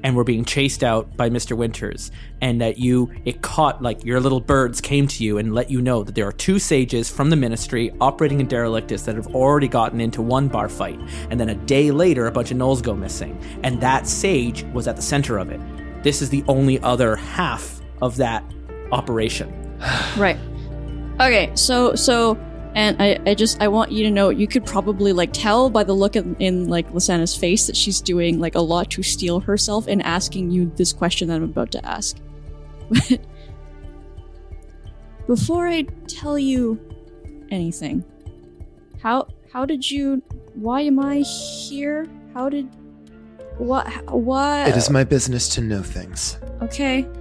and were being chased out by Mr. Winters and that you it caught like your little birds came to you and let you know that there are two sages from the ministry operating in Derelictus that have already gotten into one bar fight and then a day later a bunch of gnolls go missing and that sage was at the center of it this is the only other half of that operation <sighs> Right. Okay, so so and I, I just I want you to know you could probably like tell by the look in, in like Lysana's face that she's doing like a lot to steel herself in asking you this question that I'm about to ask. But <laughs> before I tell you anything, how how did you why am I here? How did what what It is my business to know things, Okay. <sighs>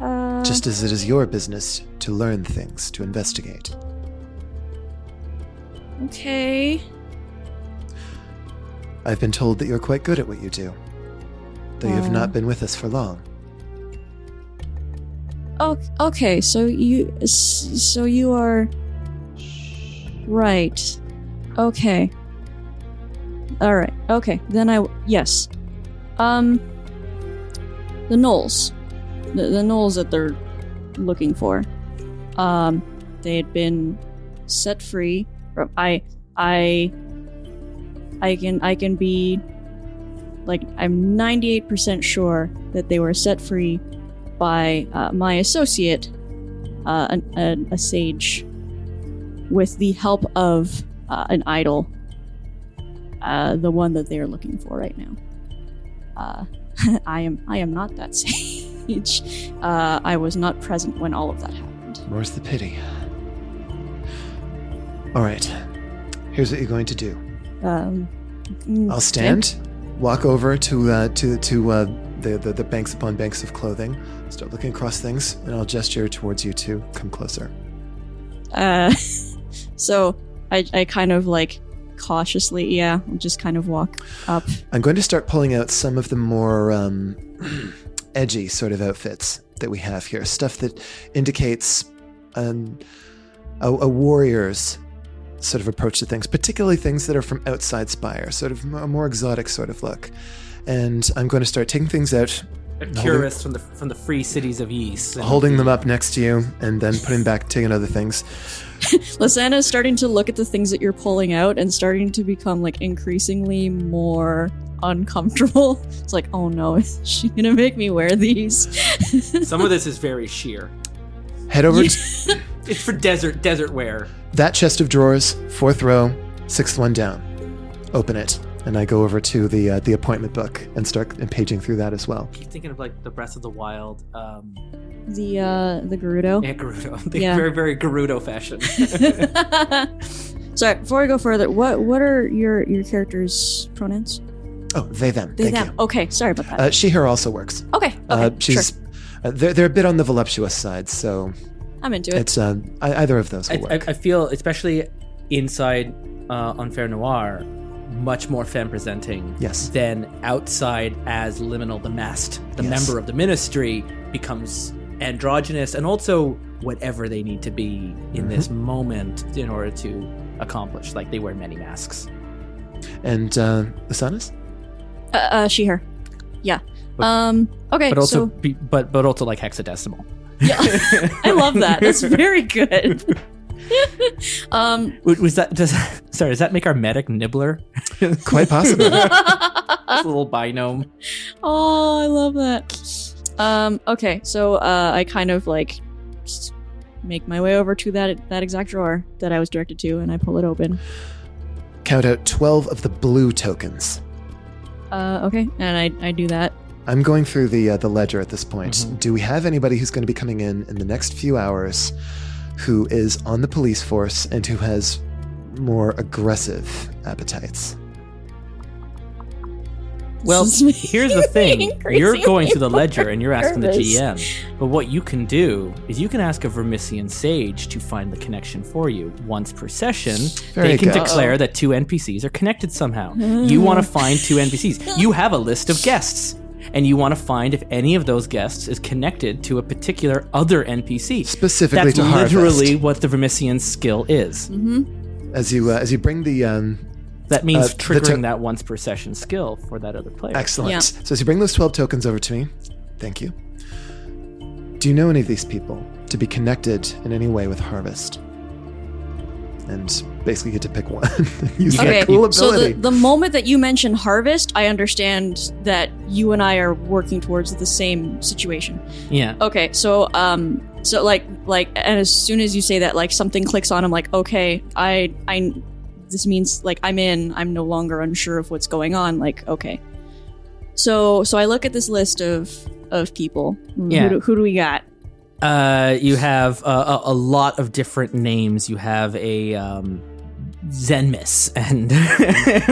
Uh, just as it is your business to learn things, to investigate. Okay. I've been told that you're quite good at what you do, though you have Uh. not been with us for long. Oh, okay. So you, so you are right. Okay. All right. Okay. Then I yes. Um. The Gnolls, the the Gnolls that they're looking for. Um, they had been set free. I I I can I can be like I'm 98% sure that they were set free by uh, my associate, uh, an, an, a sage, with the help of uh, an idol, uh, the one that they are looking for right now. Uh, <laughs> I am I am not that <laughs> sage. Uh, I was not present when all of that happened. More's the pity. All right, here's what you're going to do. Um, mm, I'll stand, walk over to uh, to to uh, the, the the banks upon banks of clothing, start looking across things, and I'll gesture towards you to come closer. Uh, <laughs> so I I kind of like cautiously, yeah, I'll just kind of walk up. I'm going to start pulling out some of the more um, <clears throat> edgy sort of outfits that we have here. Stuff that indicates um, a, a warrior's sort of approach to things, particularly things that are from outside Spire, sort of a more exotic sort of look. And I'm going to start taking things out, a curious from the from the free cities of Ys and- holding them up next to you, and then putting back, taking other things. <laughs> Lysana is starting to look at the things that you're pulling out and starting to become like increasingly more uncomfortable. <laughs> It's like, oh no, <laughs> is she gonna make me wear these? some of this is very sheer Head over Yeah. to it's for desert desert wear that chest of drawers, fourth row, sixth one down. Open it, and I go over to the uh, the appointment book and start paging through that as well. keep thinking of like the Breath of the Wild um the uh the Gerudo. yeah, Gerudo <laughs> the Yeah. very very Gerudo fashion <laughs> Sorry, before I go further, what what are your your character's pronouns? Oh, they them. They Thank them. you. Okay, sorry about that. Uh, she her also works. okay, okay, Uh, sure. she's uh, they're, they're a bit on the voluptuous side, so I'm into it. it's uh, I, either of those I, I, work. I feel especially inside uh Enfer Noir much more femme presenting. Yes. than outside as liminal, the mast, the Yes. member of the ministry becomes androgynous and also whatever they need to be in this moment in order to accomplish. Like they wear many masks. And uh, Asanas? Uh, uh she her. Yeah. But- um okay, But also so be, but but also like hexadecimal. Yeah. I love that. That's very good. <laughs> um Was that does sorry, does that make our medic nibbler? <laughs> Quite possibly. This little binome. Oh, I love that. Um, okay, so uh, I kind of like s- make my way over to that that exact drawer that I was directed to, and I pull it open. Count out 12 of the blue tokens. Uh, okay, and I, I do that. I'm going through the uh, the ledger at this point. Mhm. Do we have anybody who's going to be coming in in the next few hours who is on the police force and who has more aggressive appetites? Well, here's the <laughs> thing. You're going to the ledger and you're asking the. GM. But what you can do is you can ask a Vermissian sage to find the connection for you. Once per session, Very they can good. declare that two NPCs are connected somehow. You want to find two NPCs. You have a list of guests. And you want to find if any of those guests is connected to a particular other NPC. Specifically That's to harvest. literally what the Vermissian skill is. As you uh, as you bring the um, That means Uh, triggering to- that once per session skill for that other player. excellent. Yeah. So as you bring those 12 tokens over to me, thank you. Do you know any of these people to be connected in any way with Harvest? And basically get to pick one. <laughs> Use Okay, that cool so the, the moment that you mention harvest, I understand that you and I are working towards the same situation. Yeah. Okay, so um, so like like, and as soon as you say that, like something clicks on. I'm like, okay, I I, this means like I'm in. I'm no longer unsure of what's going on. Like, okay. So so I look at this list of of people. Yeah. Who do, who do we got? Uh, you have uh, a, a lot of different names. You have a um, Xemnas and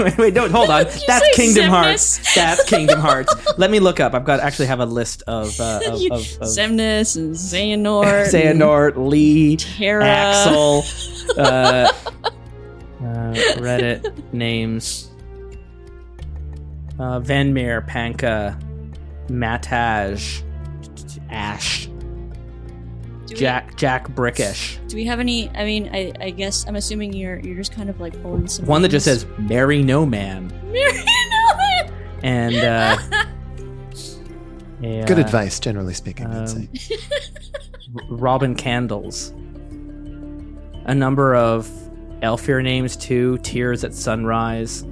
wait, <laughs> wait, don't hold on. That's Kingdom Xemnas? Hearts. That's <laughs> Kingdom Hearts. Let me look up. I've got actually have a list of uh, <laughs> of, You- of, of Xemnas and Xehanort. and Xehanort, Lee, Terra. Axel, uh, uh, Reddit names. Uh, Venmir, Panka, Mataj, Ash, Do we- Jack Jack Brickish. Do we have any? I mean, I, I guess I'm assuming you're you're just kind of like pulling some One that just says "Marry No Man" Merry no. Man. and uh, <laughs> a, Good uh, advice, generally speaking, I'd um, say. Robin Candles. A number of Aelfir names too. Tears at sunrise.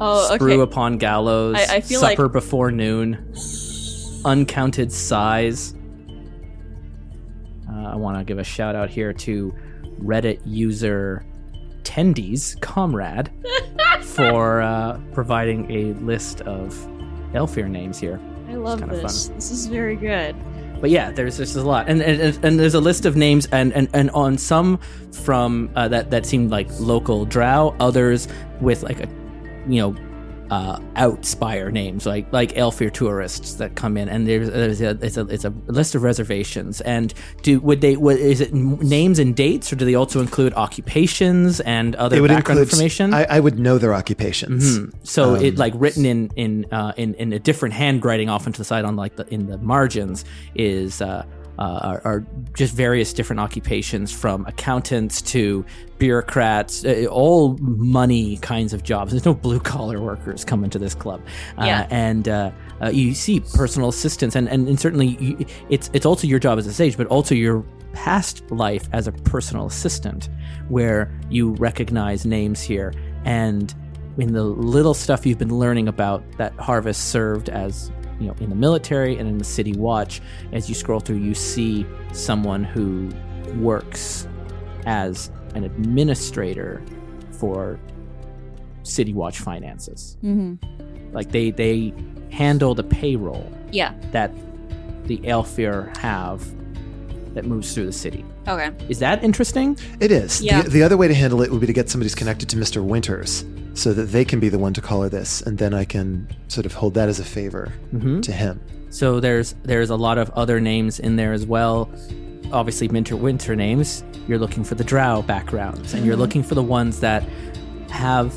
oh, Sprue okay. upon gallows. I- I feel supper like- before noon. Uncounted sighs. Uh, I want to give a shout out here to Reddit user Tendies Comrade <laughs> for uh, providing a list of Aelfir names here. I love this. This is very good. But yeah, there's just a lot, and and, and there's a list of names, and and, and on some from uh, that that seemed like local Drow, others with like a you know uh, outspire names like like Aelfir tourists that come in, and there's, there's a, it's a it's a list of reservations. And do would they what is it names and dates, or do they also include occupations and other would background include information? I, I would know their occupations. Mhm. So Um, it like written in in uh, in in a different handwriting off into the side on like the in the margins is uh, uh, are, are just various different occupations from accountants to bureaucrats, uh, all money kinds of jobs. There's no blue collar workers coming to this club, uh, Yeah. and uh, uh, you see personal assistants, and and, and certainly you, it's it's also your job as a sage, but also your past life as a personal assistant, where you recognize names here and in the little stuff you've been learning about that Harvest served as you know in the military and in the city watch as you scroll through you see someone who works as an administrator for city watch finances Mm-hmm. like they they handle the payroll Yeah. that the Aelfir have that moves through the city Okay. is that interesting It is. Yeah. The, the other way to handle it would be to get somebody who's connected to Mr. Winters so that they can be the one to color this, and then I can sort of hold that as a favor mm-hmm. to him. So there's there's a lot of other names in there as well. Obviously, winter winter names. You're looking for the Drow backgrounds, and you're looking for the ones that have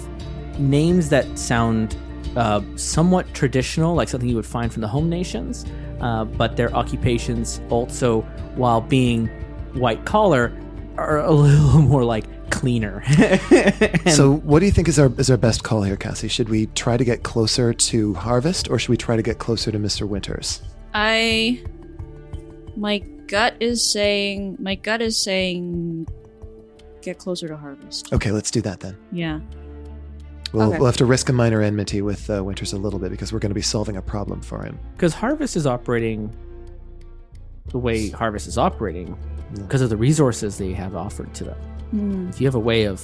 names that sound uh, somewhat traditional, like something you would find from the home nations, uh, but their occupations also, while being white collar, are a <laughs> little more like cleaner. <laughs> And so, what do you think is our is our best call here, Cassie? Should we try to get closer to Harvest, or should we try to get closer to Mister Winters? I. My gut is saying. My gut is saying. Get closer to harvest. Okay, let's do that then. Yeah. We'll, Okay. we'll have to risk a minor enmity with uh, Winters a little bit because we're going to be solving a problem for him. because Harvest is operating the way Harvest is operating Yeah. because of the resources they have offered to them. Hmm. If you have a way of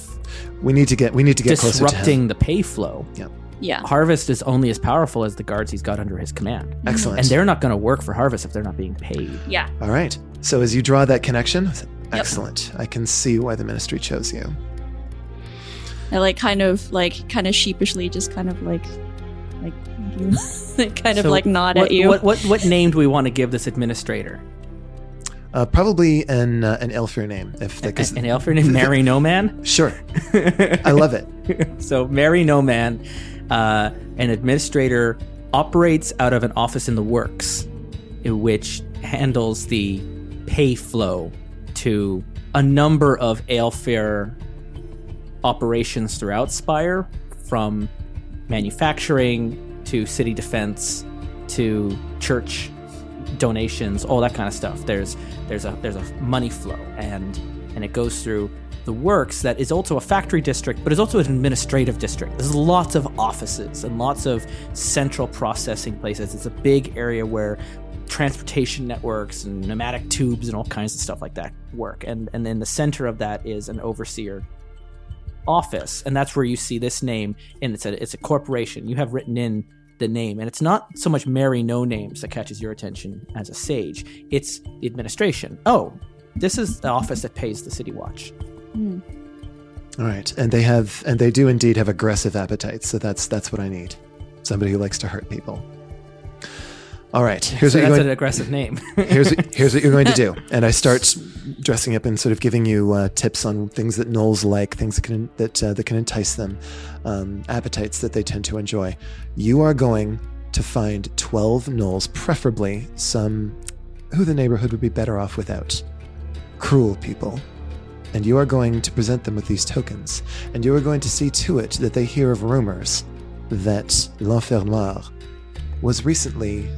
We need to get we need to get closer to disrupting the pay flow, Yeah. Yeah. Harvest is only as powerful as the guards he's got under his command. Excellent. And they're not going to work for Harvest if they're not being paid. Yeah. All right. So as you draw that connection, excellent. I can see why the ministry chose you. I like kind of like kind of sheepishly just kind of like like like <laughs> kind of So like nod what, at you. What, what, what name do we want to give this administrator? Uh, probably an uh, an Aelfir name, if the, 'cause- An Aelfir name, <laughs> Mary No Man? Sure, <laughs> I love it. so Mary No Man, uh, an administrator, operates out of an office in the works, which handles the pay flow to a number of Aelfir operations throughout Spire, from manufacturing to city defense to church donations, all that kind of stuff. There's there's a there's a money flow and and it goes through the works that is also a factory district, but is also an administrative district. There's lots of offices and lots of central processing places. It's a big area where transportation networks and pneumatic tubes and all kinds of stuff like that work. And and in the center of that is an overseer office, and that's where you see this name. And it's a it's a corporation. You have written in the name, and it's not so much Mary No Names that catches your attention as a sage. It's the administration. Oh, this is the office that pays the city watch. Hmm. All right, and they have and they do indeed have aggressive appetites. So that's that's what I need. Somebody who likes to hurt people. All right, here's so what you're that's going. an aggressive name. <laughs> here's here's what you're going to do. <laughs> And I start dressing up and sort of giving you uh, tips on things that gnolls like, things that can that uh, that can entice them, um, appetites that they tend to enjoy. You are going to find twelve gnolls, preferably some who the neighborhood would be better off without, cruel people. And you are going to present them with these tokens, and you are going to see to it that they hear of rumors that l'Enfer Noir was recently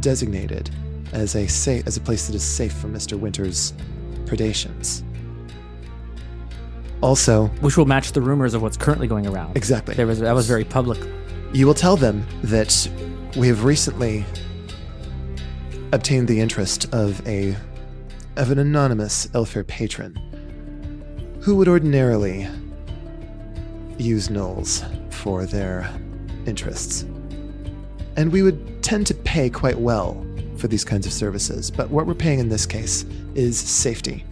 designated as a sa- as a place that is safe from Mr. Winter's predations. Also, which will match the rumors of what's currently going around. exactly, There was that was very public. you will tell them that we have recently obtained the interest of a of an anonymous Aelfir patron who would ordinarily use gnolls for their interests. And we would tend to pay quite well for these kinds of services, but what we're paying in this case is safety.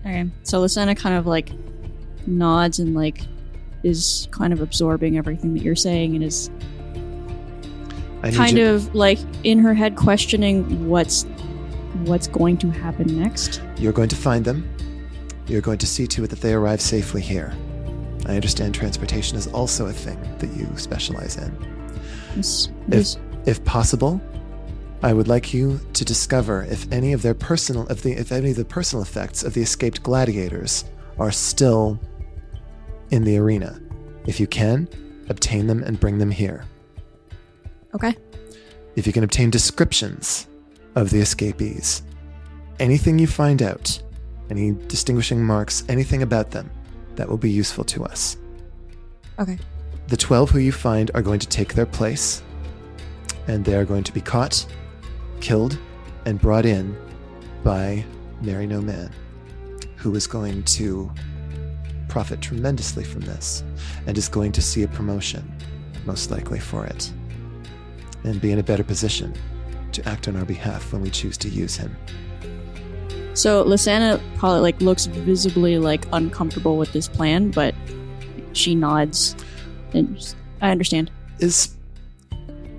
Okay. So Lisana kind of like nods and like is kind of absorbing everything that you're saying and is kind you- of like in her head questioning what's what's going to happen next. You're going to find them. You're going to see to it that they arrive safely here. I understand transportation is also a thing that you specialize in. This, If, if possible, I would like you to discover if any of their personal, if, the, if any of the personal effects of the escaped gladiators are still in the arena. If you can, obtain them and bring them here. okay. If you can obtain descriptions of the escapees, anything you find out, any distinguishing marks, anything about them, that will be useful to us. Okay. The 12 who you find are going to take their place, and they are going to be caught, killed, and brought in by Mary No Man, who is going to profit tremendously from this and is going to see a promotion, most likely for it, and be in a better position to act on our behalf when we choose to use him. So Lisana probably like looks visibly like uncomfortable with this plan, but she nods just- I understand. is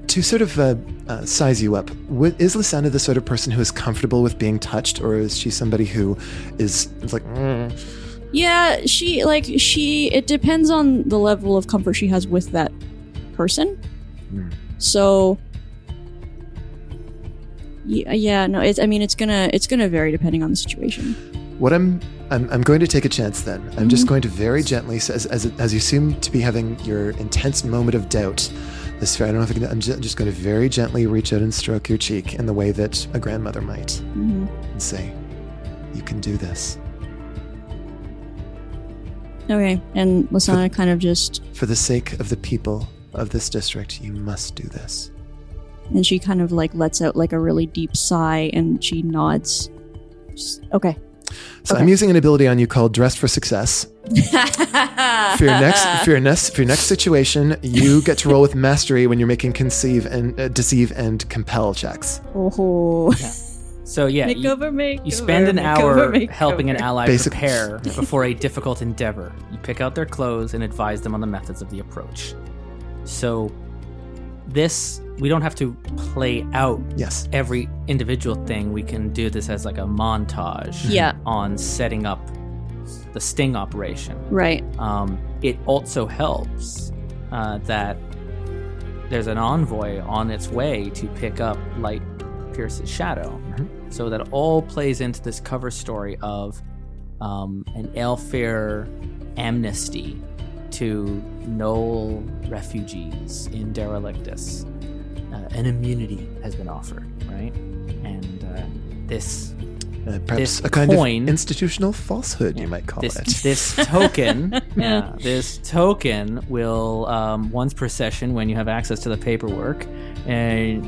to sort of uh, uh, size you up. Is Lysanda the sort of person who is comfortable with being touched, or is she somebody who is like, "Mm, Yeah, she like she. It depends on the level of comfort she has with that person. Hmm. So, yeah, yeah, no. It's. I mean, it's gonna it's gonna vary depending on the situation. What I'm, I'm, I'm going to take a chance then. I'm just Mhm. going to very gently, as, as, as you seem to be having your intense moment of doubt, this I don't know if I can, I'm ju- just going to very gently reach out and stroke your cheek in the way that a grandmother might hmm and say, You can do this. Okay, and Lasana kind of just For the sake of the people of this district, you must do this. and she kind of like lets out like a really deep sigh and she nods. Just- okay. So Okay. I'm using an ability on you called Dressed for Success. <laughs> For your next, for your next, for your next situation, you get to roll with mastery when you're making conceive and uh, deceive and compel checks. Oh, So yeah, you, makeover, makeover. you spend an makeover, hour makeover. helping an ally Basic- prepare before a difficult endeavor. You pick out their clothes and advise them on the methods of the approach. So this we don't have to play out Yes. every individual thing. We can do this as like a montage Yeah, on setting up the sting operation. right. Um, it also helps uh, that there's an envoy on its way to pick up Light Pierce's shadow. So that all plays into this cover story of um, an Aelfir amnesty to Gnoll refugees in Derelictus. Uh, an immunity has been offered, right? And uh, this Uh, perhaps This a kind coin- of institutional falsehood, you might call this it. this <laughs> token <laughs> yeah this token will um, once per session when you have access to the paperwork and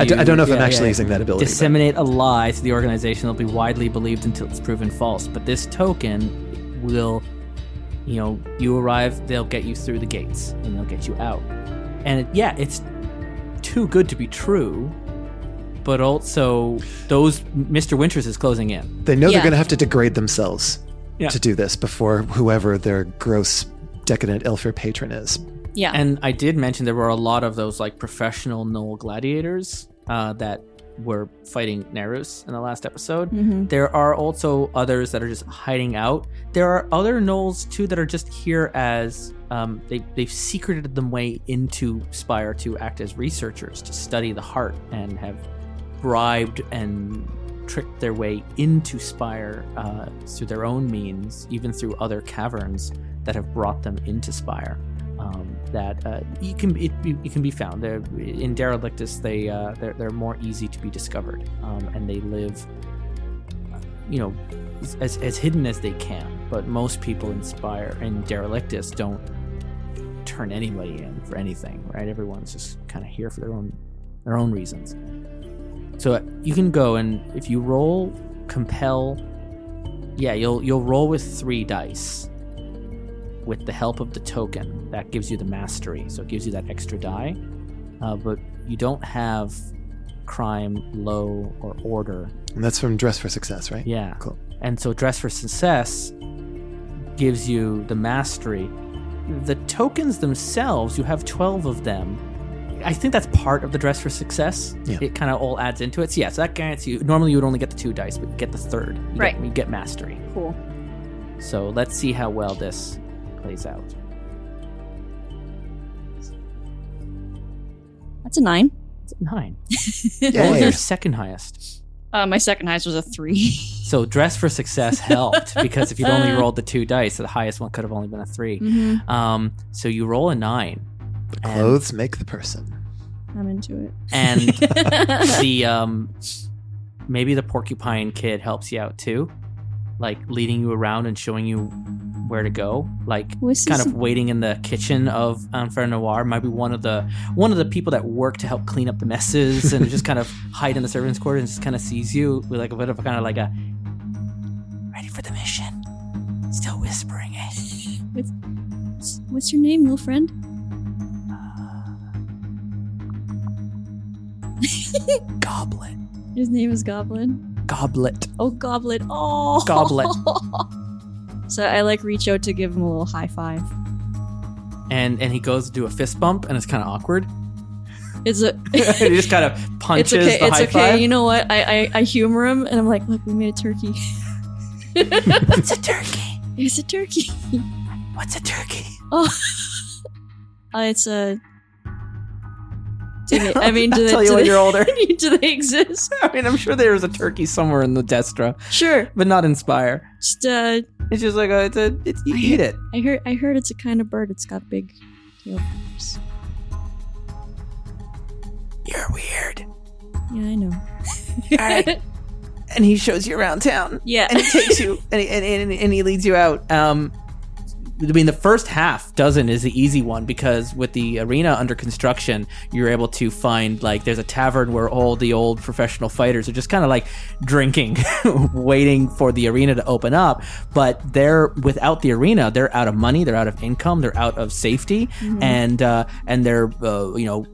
I d- I you- don't know if I'm actually yeah, using that ability. but- disseminate a lie to the organization that'll be widely believed until it's proven false but this token will you know you arrive they'll get you through the gates and they'll get you out and it, yeah it's too good to be true but also those mr winters is closing in They know Yeah. they're going to have to degrade themselves Yeah. to do this before whoever their gross, decadent Aelfir patron is. Yeah. And I did mention there were a lot of those like professional Gnoll gladiators uh, that were fighting Nerus in the last episode. Mhm. There are also others that are just hiding out. There are other Gnolls too that are just here as um, they they've secreted them way into Spire to act as researchers to study the heart and have bribed and tricked their way into Spire uh, through their own means, even through other caverns that have brought them into Spire. Um, that uh, can it, can be found They're, in Derelictus. They uh, they're, they're more easy to be discovered, um, and they live, you know, as, as hidden as they can. But most people in Spire in Derelictus don't turn anybody in for anything, right? Everyone's just kind of here for their own their own reasons. So uh, you can go and if you roll compel, yeah, you'll you'll roll with three dice. With the help of the token, that gives you the mastery, so it gives you that extra die. Uh, but you don't have crime, low, or order. And that's from Dress for Success, right? Yeah. Cool. And so dress for success gives you the mastery. The tokens themselves, you have 12 of them. I think that's part of the dress for success. Yeah. It kind of all adds into it. So yeah, so that guarantees you. Normally you would only get the two dice, but you get the third. You Right. Get, you get mastery. Cool. So let's see how well this plays out. That's a nine. It's a nine. <laughs> Yay. What was your second highest? Uh, my second highest was a three. <laughs> So dress for success helped <laughs> because if you'd only rolled the two dice, the highest one could have only been a 3 mm-hmm. Um, so you roll a nine. And- Clothes make the person. I'm into it. and the um maybe the porcupine kid helps you out too like leading you around and showing you where to go like What's kind this- of waiting in the kitchen of Enfer Noir might be one of the one of the people that work to help clean up the messes and just kind of <laughs> hide in the servants' quarters and just kind of sees you with like a bit of a kind of like a ready for the mission still whispering it What's your name, little friend? Uh, <laughs> Goblin. His name is Goblin. Goblet Oh, Goblet. Oh, Goblet. <laughs> so I like reach out to give him a little high five. and and he goes to do a fist bump and it's kind of awkward It's a. <laughs> he just kind of <laughs> punches it's okay. the It's high okay. five. You know what? I, I I humor him, and I'm like, look, we made a turkey. It's a turkey. It's a turkey. What's a turkey? Oh, uh, it's a. Do they, I mean, <laughs> do I'll they, tell you do when they, you're older. <laughs> do they exist? <laughs> I mean, I'm sure there's a turkey somewhere in the Destra, Sure. but not Inspire. Just uh, It's just like a, it's a, it's you I- eat it. I heard I heard it's a kind of bird. It's got big tail feathers. You're weird. Yeah, I know. All right. and he shows you around town. Yeah. and he takes you and he, and, and, and he leads you out. Um, I mean, the first half dozen is the easy one because with the arena under construction, you're able to find like there's a tavern where all the old professional fighters are just kind of like drinking, <laughs> waiting for the arena to open up. But they're without the arena, they're out of money, they're out of income, they're out of safety, and uh, and they're uh, you know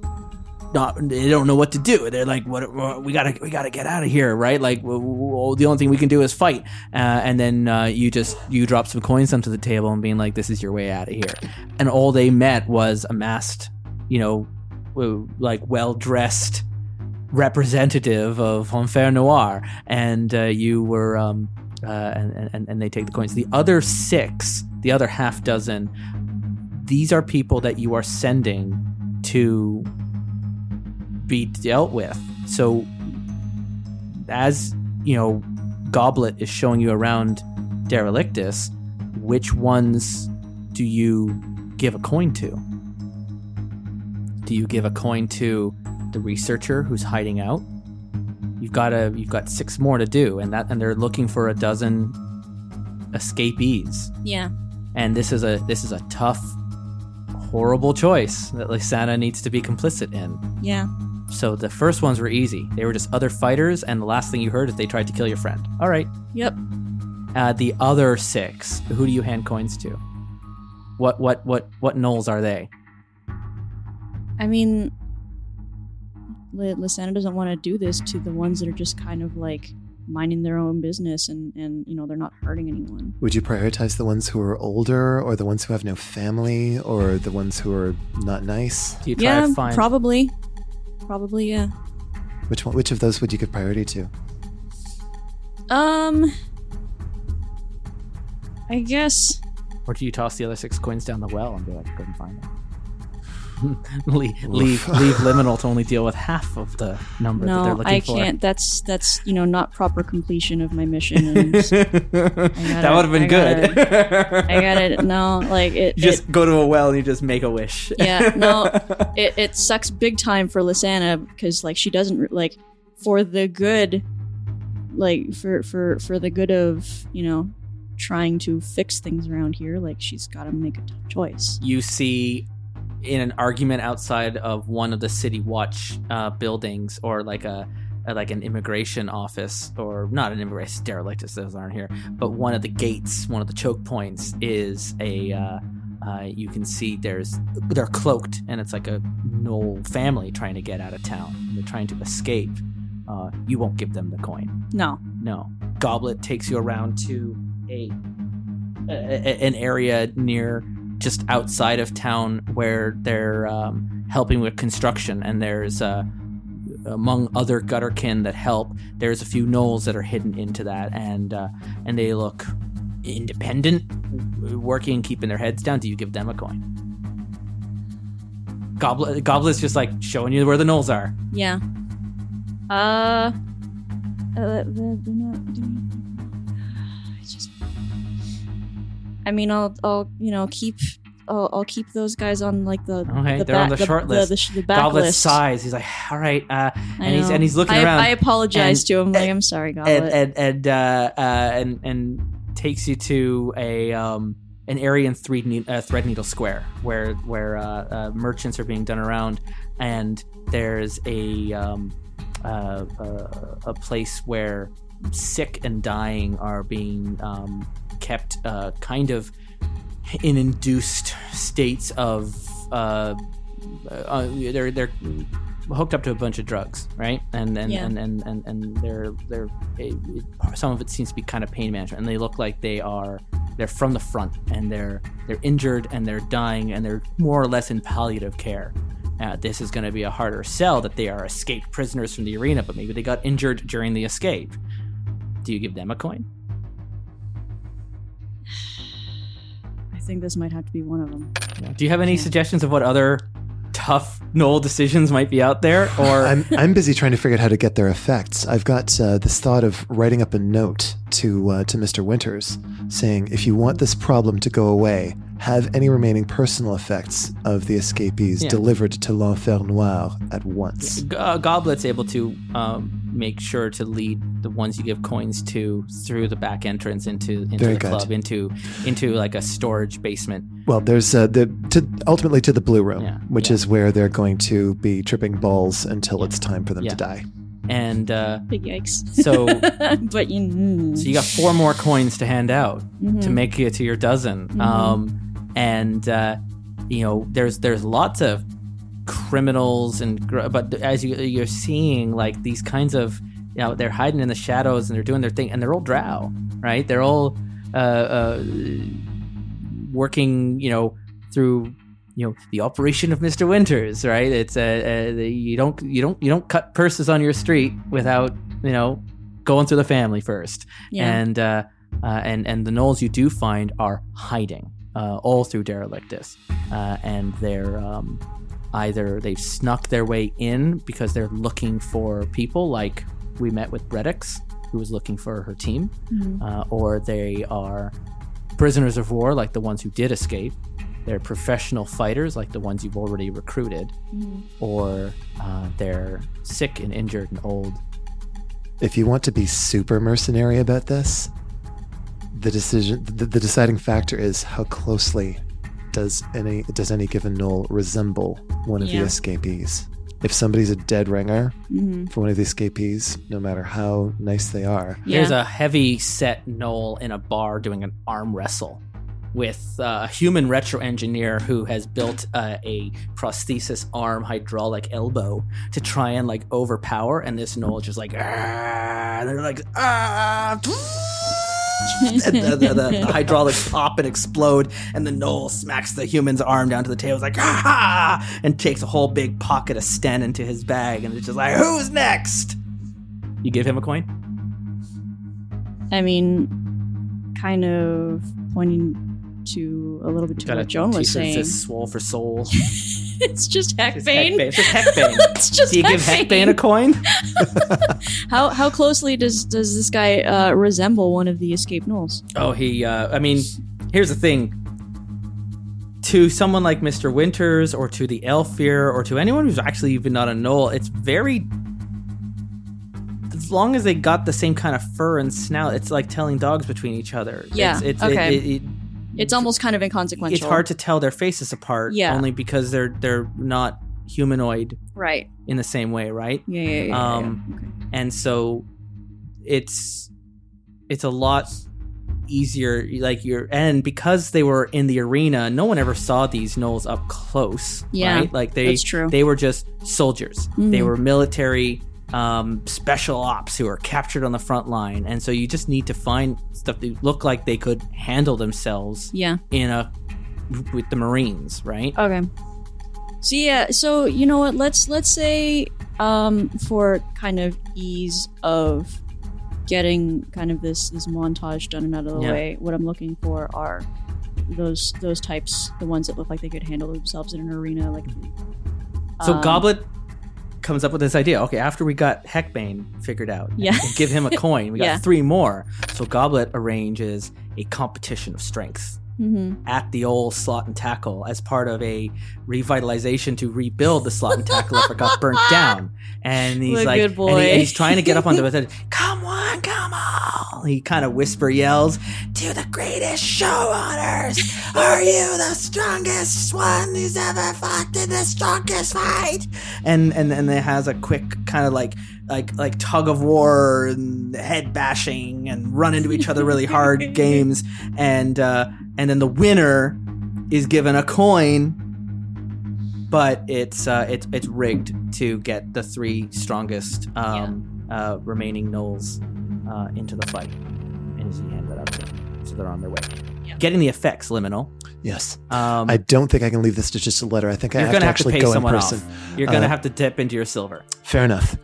not they don't know what to do. They're like, "What? We gotta we gotta get out of here, right? Like, the only thing we can do is fight." Uh, and then uh, you just you drop some coins onto the table and being like, "This is your way out of here." And all they met was a masked, you know, like well dressed representative of Enfer Noir, and uh, you were. Um, uh, and, and and they take the coins. The other six, the other half dozen, these are people that you are sending to be dealt with. So, as you know, Goblet is showing you around Derelictus. Which ones do you give a coin to? Do you give a coin to the researcher who's hiding out? You've got a you've got six more to do, and that and they're looking for a dozen escapees. Yeah. And this is a this is a tough, horrible choice that Lysana needs to be complicit in. Yeah. So the first ones were easy. They were just other fighters, and the last thing you heard is they tried to kill your friend. All right. Yep. Uh, the other six, who do you hand coins to? What what what what gnolls are they? I mean, L- Lysana doesn't want to do this to the ones that are just kind of like minding their own business and and you know they're not hurting anyone. Would you prioritize the ones who are older, or the ones who have no family, or the ones who are not nice? Do you try yeah, to find? probably. Probably, yeah. Which one? Which of those would you give priority to? Um, I guess. or do you toss the other six coins down the well and be like, couldn't find them? <laughs> leave, leave, leave liminal to only deal with half of the number that they're No, looking I for. can't. That's that's you know not proper completion of my mission. And <laughs> that would have been I good. I got it. No, like it. you just it go to a well and you just make a wish. yeah, no, <laughs> it, it sucks big time for Lysana because like she doesn't like for the good, like for for for the good of you know trying to fix things around here. Like she's got to make a tough choice. you see in an argument outside of one of the city watch uh, buildings or like a, like an immigration office or not an immigration derelictus those aren't here but one of the gates one of the choke points is a uh, uh, you can see there's they're cloaked and it's like a gnoll family trying to get out of town. They're trying to escape. Uh, you won't give them the coin. No, no. Goblet takes you around to a, a- an area near just outside of town where they're um, helping with construction, and there's uh, among other gutterkin that help. There's a few gnolls that are hidden into that, and uh, and they look independent, working, keeping their heads down. Do you give them a coin? Goblet, Goblet's just like showing you where the gnolls are. yeah. Uh, uh I mean, I'll I'll you know keep. I'll, I'll keep those guys on like the Okay, the they're on back- the short list. The, sh- the back Goblet list. sighs. He's like, "All right," uh, and he's and he's looking I, around. I apologize and- to him. Like, I'm sorry, Goblet. and and and uh, uh, and and takes you to a um an area in Thread, ne- uh, Thread Needle Square where where uh, uh, merchants are being done around, and there's a um uh, uh, a place where sick and dying are being um, kept uh, kind of in induced states of uh, uh, they're they're hooked up to a bunch of drugs, right? And and Yeah. and, and, and and they're they're it, it- some of it seems to be kind of pain management, and they look like they are they're from the front, and they're they're injured and they're dying, and they're more or less in palliative care. Uh, this is going to be a harder sell that they are escaped prisoners from the arena, but maybe they got injured during the escape. Do you give them a coin? I think this might have to be one of them. Do you have any suggestions of what other tough Gnoll decisions might be out there? Or <laughs> I'm I'm busy trying to figure out how to get their effects. I've got uh, this thought of writing up a note to uh, to Mr. Winters, saying if you want this problem to go away, have any remaining personal effects of the escapees Yeah. delivered to l'Enfer Noir at once. G- uh, Goblet's able to um, make sure to lead the ones you give coins to through the back entrance into into Very the good. club, into into like a storage basement. Well, there's uh, the to ultimately to the blue room, Yeah, which yeah. is where they're going to be tripping balls until it's time for them Yeah. to die. And uh, Big yikes. so <laughs> but you. mm, so you got four more coins to hand out to mhm. make it to your dozen. Mhm. Um, and uh, you know, there's there's lots of criminals and but as you you're seeing like these kinds of you know they're hiding in the shadows and they're doing their thing and they're all drow, right? They're all uh, uh, working, you know, through you know the operation of Mr. Winters, right? It's uh, uh, the- you don't you don't you don't cut purses on your street without you know going through the family first Yeah. and uh, uh, and and the gnolls you do find are hiding uh, all through Derelictus, uh, and they're um, either they've snuck their way in because they're looking for people, like we met with Bredix, who was looking for her team, Mhm. uh, or they are prisoners of war, like the ones who did escape. They're professional fighters, like the ones you've already recruited, Mhm. or uh, they're sick and injured and old. If you want to be super mercenary about this, the decision the, the deciding factor is how closely does any does any given gnoll resemble one of Yeah. the escapees. If somebody's a dead ringer Mhm. for one of the escapees, no matter how nice they are, There's a heavy set gnoll in a bar doing an arm wrestle with uh, a human retro engineer who has built uh, a prosthesis arm hydraulic elbow to try and like overpower, and this gnoll is just like, "Ah," and they're like, ah. And <laughs> the, the, the, the hydraulics pop and explode, and the gnoll smacks the human's arm down to the table. It's like, ah, and takes a whole big pocket of Sten into his bag, and it's just like, who's next? You give him a coin? I mean, kind of pointing to a little bit to Got what Joan was saying. swole for soul. <laughs> it's just Heckbane. It's just Heckbane. <laughs> it's just Do you give Heckbane. Heckbane a coin? <laughs> How how closely does does this guy uh, resemble one of the escaped gnolls? Oh, he, uh, I mean, here's the thing. To someone like Mr. Winters or to the Aelfir or to anyone who's actually even not a gnoll, it's very. As long as they got the same kind of fur and snout, it's like telling dogs between each other. Yeah, It's, it's, okay. It, it, it, It's almost kind of inconsequential. it's hard to tell their faces apart. Yeah. Only because they're they're not humanoid right. in the same way, right? Yeah, yeah, yeah. Um, yeah. Okay. and so it's it's a lot easier like you're and because they were in the arena no one ever saw these gnolls up close Yeah, right like they that's true. they were just soldiers they Mhm. were military um, special ops who are captured on the front line and so you just need to find stuff that look like they could handle themselves Yeah. in a with the marines right Okay. So yeah, so you know what? Let's let's say um, for kind of ease of getting kind of this this montage done and out of the Yeah. way, what I'm looking for are those those types, the ones that look like they could handle themselves in an arena, like. So um, Goblet comes up with this idea. Okay, after we got Heckbane figured out, Yeah. give him a coin. We got <laughs> Yeah. three more. So Goblet arranges a competition of strength mhm. at the old slot and tackle as part of a revitalization to rebuild the slot and tackle that got burnt <laughs> down. And he's What like, And, he- and he's trying to get up onto <laughs> it. Come on, come on! He kind of whisper yells, "To the greatest show on earth, are you the strongest one who's ever fought in the strongest fight?" And and and it has a quick kind of like like like tug of war and head bashing and run into each other really hard <laughs> games and uh and then the winner is given a coin but it's uh it's it's rigged to get the three strongest um uh remaining gnolls uh into the fight and as you hand that out to them so they're on their way Yeah. getting the effects liminal yes. um I don't think I can leave this to just a letter. I think I you're have gonna to have to actually pay go in someone person. off you're gonna Uh, have to dip into your silver Fair enough.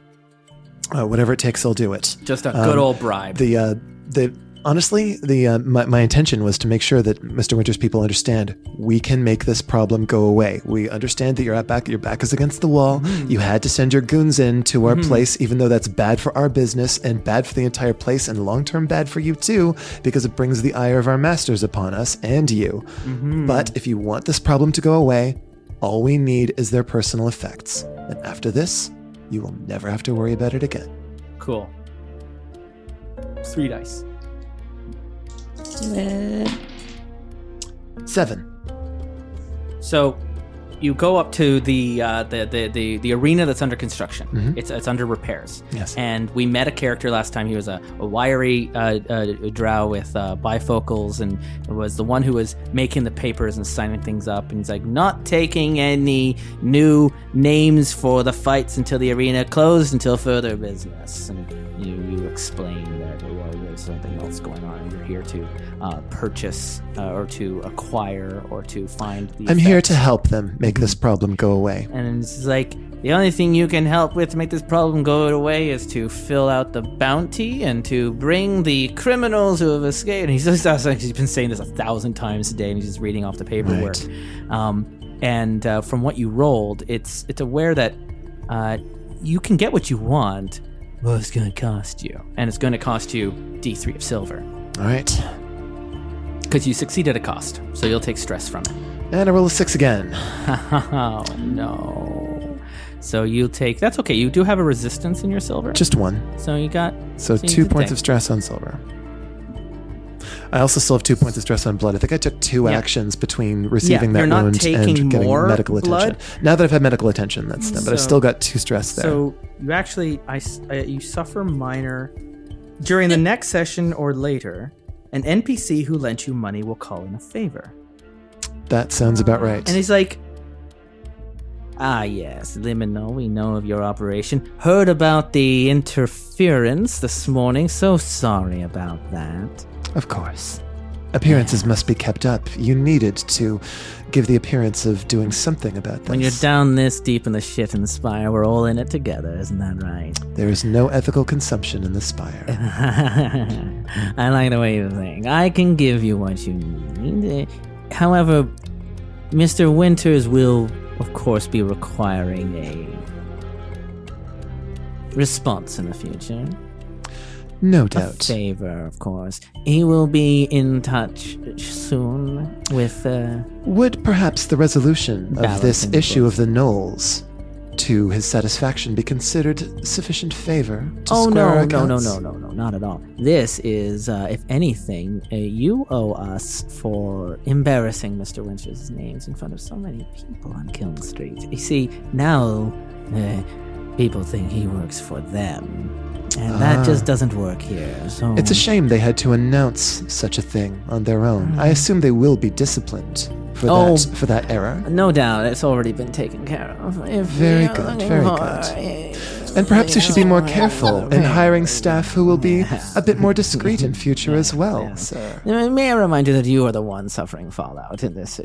Uh, whatever it takes, I'll do it. just a um, good old bribe The uh, the honestly, the uh, my, my intention was to make sure that Mr. Winter's people understand we can make this problem go away. We understand that you're at back, your back is against the wall. Mm. You had to send your goons in to our mm-hmm. place, even though that's bad for our business and bad for the entire place, and long term bad for you too, because it brings the ire of our masters upon us and you. Mm-hmm. But if you want this problem to go away, all we need is their personal effects, and after this, you will never have to worry about it again. Cool. Three dice. Do it. Seven. So you go up to the uh, the, the the the arena that's under construction. It's it's under repairs. Yes. And we met a character last time. He was a, a wiry uh, uh, drow with uh, bifocals, and was the one who was making the papers and signing things up. And he's like, not taking any new names for the fights until the arena closed until further business. And you you explain that well, there's something else going on, and you're here to uh, purchase uh, or to acquire or to find. The I'm here to help them make this problem go away. And it's like the only thing you can help with to make this problem go away is to fill out the bounty and to bring the criminals who have escaped. And he's just like <laughs> he's been saying this a thousand times a day, and he's just reading off the paperwork. Um, and uh, from what you rolled, it's it's aware that uh, you can get what you want, but it's going to cost you, and it's going to cost you D three of silver All right. because you succeed at a cost, so you'll take stress from it. And I roll a six again. <laughs> Oh no. So you take that's okay. You do have a resistance in your silver. Just one. so you got So, So you two points take- of stress on silver. I also still have two points of stress on blood. I think I took two Yeah. actions between receiving you're that wound and getting medical blood. attention. Now that I've had medical attention, that's done. But I've still got two stress there. So you actually I, uh, you suffer minor during the next session or later. An NPC who lent you money will call in a favor. that sounds about right. And he's like, Ah, yes, Liminal, we know of your operation. Heard about the interference this morning. So sorry about that. Of course. Appearances must be kept up. You needed to give the appearance of doing something about this. When you're down this deep in the shit in the spire, we're all in it together, isn't that right? There is no ethical consumption in the spire. <laughs> I like the way you think. I can give you what you need. Eh, however, Mr. Winters will, of course, be requiring a response in the future. No A doubt. favor, of course. He will be in touch soon with. Uh, Would perhaps the resolution of this issue of the Gnolls to his satisfaction be considered sufficient favor to oh square our no, no, no, accounts? no, no, no, not at all. This is, uh, if anything, uh, you owe us for embarrassing Mr. Winters' names in front of so many people on Kiln Street. You see, now uh, people think he works for them, and that Ah. just doesn't work here. So It's a shame they had to announce such a thing on their own. I assume they will be disciplined for Hmm. Oh. that for that error. No doubt, it's already been taken care of. If Very good, very for good. And perhaps you should be more careful in hiring staff who will be a bit more discreet in future as well, sir. May I remind you that you are the one suffering fallout in this? <laughs> <laughs>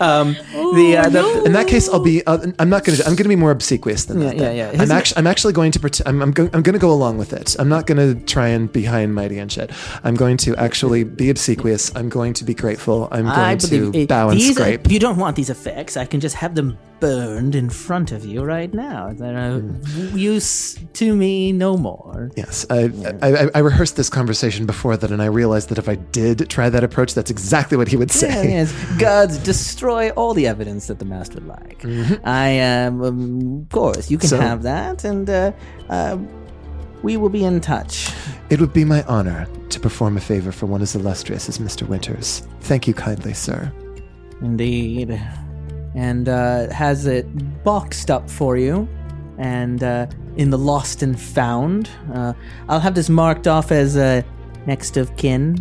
um, the, uh, the In that case, I'll be. Uh, I'm not going to. I'm going to be more obsequious than that. Yeah, then. yeah, yeah. I'm actually. I'm actually going to. Pret- I'm. I'm, go- I'm going to go along with it. I'm not going to try and be high and mighty and shit. I'm going to actually be obsequious. I'm going to be grateful. I'm going I to it- bow and these scrape. you don't want these effects. I can just have them burned in front of you right now. They're of Hmm. use to me no more. Yes, I, I, I, I rehearsed this conversation before that, and I realized that if I did try that approach, that's exactly what he would say. Yeah, yes. Gods <laughs> destroy all the evidence that the master would like. I am, um, of course, you can Mm-hmm. So- have that, and uh, uh, we will be in touch. It would be my honor to perform a favor for one as illustrious as Mr. Winters. Thank you kindly, sir. Indeed. And uh, has it boxed up for you. And uh, in the lost and found, uh, I'll have this marked off as uh, next of kin.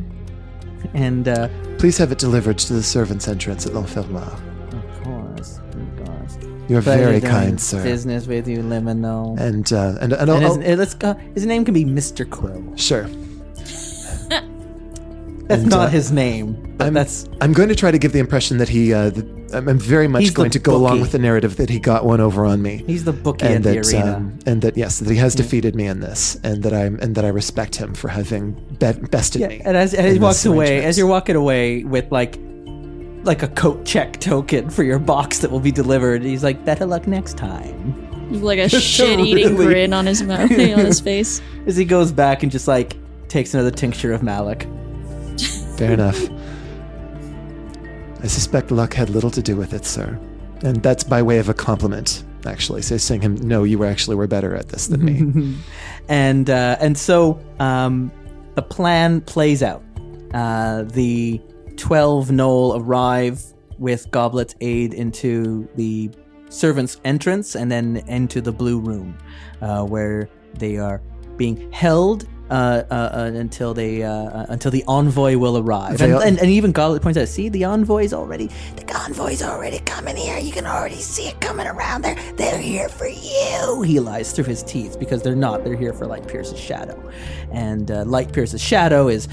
And uh, Please have it delivered to the servants' entrance at L'Enfer Noir. of course, of course. You're very kind, sir. Business with you, Liminal. And uh, and and, And I'll, his, I'll- uh, let's go. His name can be Mr. Quill. sure. That's And, not uh, his name. But I'm- that's I'm going to try to give the impression that he. Uh, that I'm I'm very much going to go along with the narrative that he got one over on me. he's the bookie and at the that arena. um, and that yes, that he has defeated me in this, and that I'm and that I respect him for having be- bested yeah, me. and as, as he walks away, as you're walking away with like like a coat check token for your box that will be delivered, he's like, "Better luck next time." like a <laughs> shit-eating really- grin on his mouth, <laughs> on his face. As he goes back and just like takes another tincture of Malik. Fair enough. I suspect luck had little to do with it, sir, and that's by way of a compliment. Actually, so saying him, no, you actually were better at this than me. <laughs> and uh, and so um, the plan plays out. Uh, the twelve Gnoll arrive with Goblet's aid into the servants' entrance and then into the blue room, uh, where they are being held. Uh, uh, uh, until they uh, uh, until the envoy will arrive, and, and, and even Goblet points out, see the envoy's already the convoy's already coming here. You can already see it coming around there. They're here for you. He lies through his teeth because they're not. They're here for Light Pierce's shadow, and uh, Light Pierce's shadow is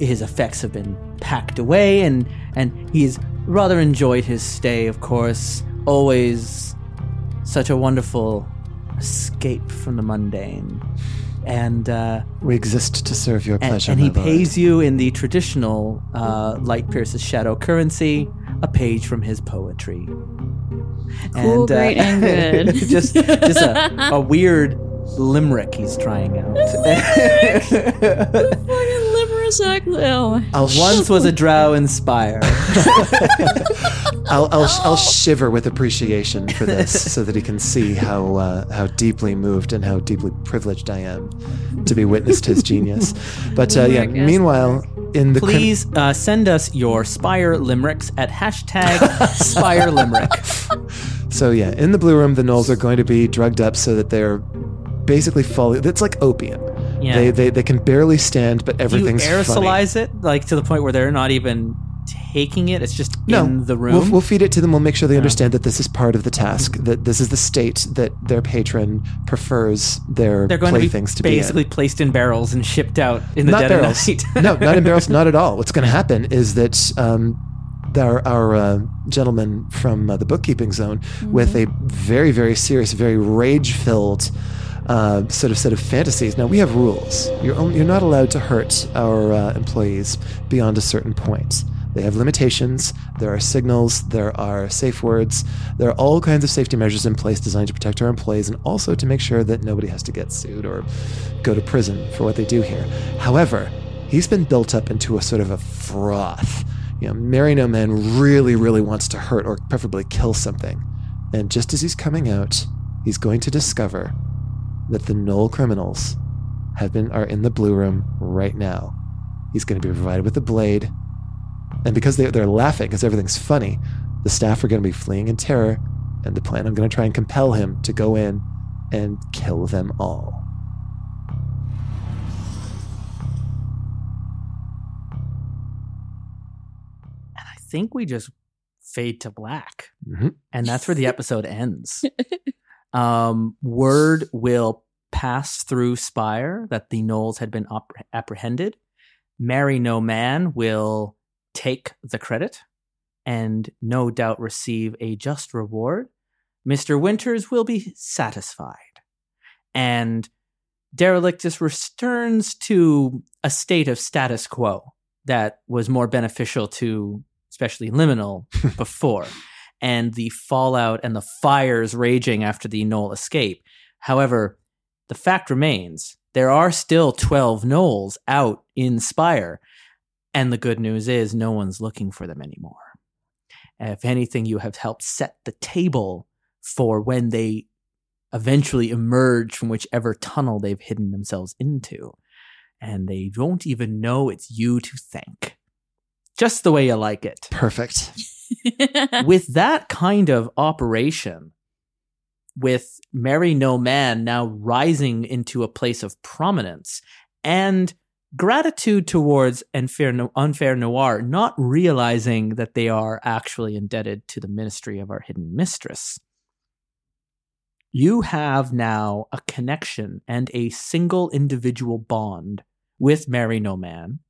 his effects have been packed away, and and he's rather enjoyed his stay. Of course, always such a wonderful escape from the mundane, and. Uh, we exist to serve your pleasure, and he my lord. pays you in the traditional uh, Light Pierce's shadow currency, a page from his poetry. Cool, great, and good. <laughs> just just a, a <laughs> weird limerick he's trying out. Fucking Limerus act. Oh, Once was a drow in Spire. <laughs> I'll, I'll, I'll <gasps> shiver with appreciation for this <laughs> so that he can see how uh, how deeply moved and how deeply privileged I am to be witness to his genius. <laughs> But uh, yeah, meanwhile, in the Please uh, send us your Spire limericks at hashtag <laughs> Spire Limerick. so yeah, in the blue room, the gnolls are going to be drugged up so that they're basically falling. It's like opium. Yeah. They, they they can barely stand, but Do you everything's funny. it like to the point where they're not even taking it? It's just No, in the room. We'll, we'll feed it to them. We'll make sure they understand that this is part of the task. That this is the state that their patron prefers their They're going playthings to be to be in. basically placed in barrels and shipped out in the not dead barrels. of night. no, not in <laughs> barrels. Not at all. What's going to happen is that um, our, our uh, gentleman from uh, the bookkeeping zone, with a very, very serious, very rage-filled uh, sort of set of fantasies. Now we have rules. You're only, you're not allowed to hurt our uh, employees beyond a certain point. They have limitations. There are signals. There are safe words. There are all kinds of safety measures in place designed to protect our employees and also to make sure that nobody has to get sued or go to prison for what they do here. However, he's been built up into a sort of a froth. You know, Mary No Man really, really wants to hurt or preferably kill something. And just as he's coming out, he's going to discover that the Gnoll criminals have been are in the blue room right now. He's going to be provided with a blade, and because they, they're laughing because everything's funny, the staff are going to be fleeing in terror. And the plan, I'm going to try and compel him to go in and kill them all. And I think we just fade to black, Mhm. and that's where the episode ends. <laughs> Um, word will pass through Spire that the Gnolls had been op- apprehended. Marry No Man will take the credit and no doubt receive a just reward. Mr. Winters will be satisfied. And Derelictus returns to a state of status quo that was more beneficial to especially Liminal <laughs> before, and the fallout and the fires raging after the Gnoll escape. However, the fact remains there are still 12 Gnolls out in Spire, and the good news is no one's looking for them anymore. If anything, you have helped set the table for when they eventually emerge from whichever tunnel they've hidden themselves into. And they don't even know it's you to thank. Just the way you like it. Perfect. <laughs> With that kind of operation, with Mary No Man now rising into a place of prominence and gratitude towards unfair, Enfer Noir, not realizing that they are actually indebted to the ministry of our hidden mistress. You have now a connection and a single individual bond with Mary No Man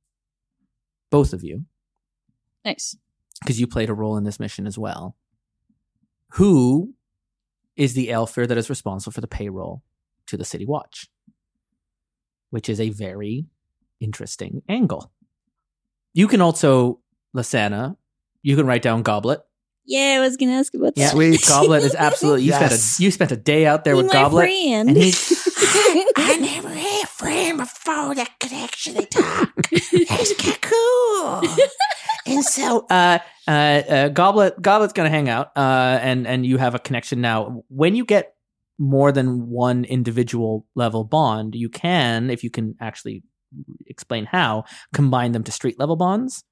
both of you, Nice. because you played a role in this mission as well. Who is the Aelfir that is responsible for the payroll to the City Watch? Which is a very interesting angle. You can also, Lysana, you can write down Goblet. Yeah, I was gonna ask about Yeah, that. Sweet. Goblet is absolutely. You Yes. spent a you spent a day out there Be with my Goblet, friend. and he's <laughs> I never had a friend before that could actually talk. That's kind of <laughs> cool. and so <laughs> uh, uh, uh, Goblet Goblet's gonna hang out, uh, and and you have a connection now. When you get more than one individual level bond, you can, if you can actually explain how, combine them to street level bonds.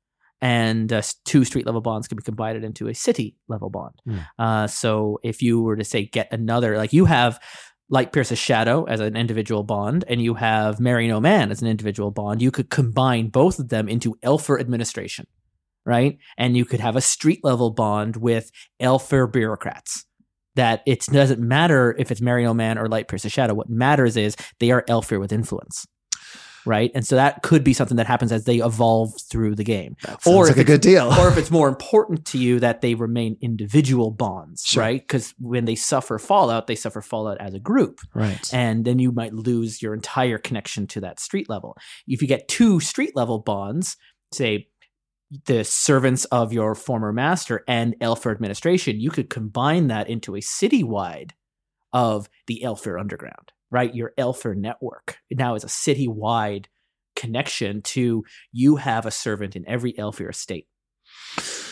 And uh, two street level bonds can be combined into a city level bond. Hmm. Uh, so if you were to say get another, like you have Light Pierce's Shadow as an individual bond, and you have Marry No Man as an individual bond, you could combine both of them into Aelfir Administration, right? And you could have a street level bond with Aelfir bureaucrats. That it doesn't matter if it's Marry No Man or Light Pierce's Shadow. What matters is they are Aelfir with influence, right? And so that could be something that happens as they evolve through the game Or like if a good deal. or if it's more important to you that they remain individual bonds, Sure. right? Because when they suffer fallout, they suffer fallout as a group. right. And then you might lose your entire connection to that street level. If you get two street level bonds, say the servants of your former master and Aelfir administration, you could combine that into a citywide of the Aelfir Underground, right? Your Aelfir network now is a citywide connection to you have a servant in every Aelfir estate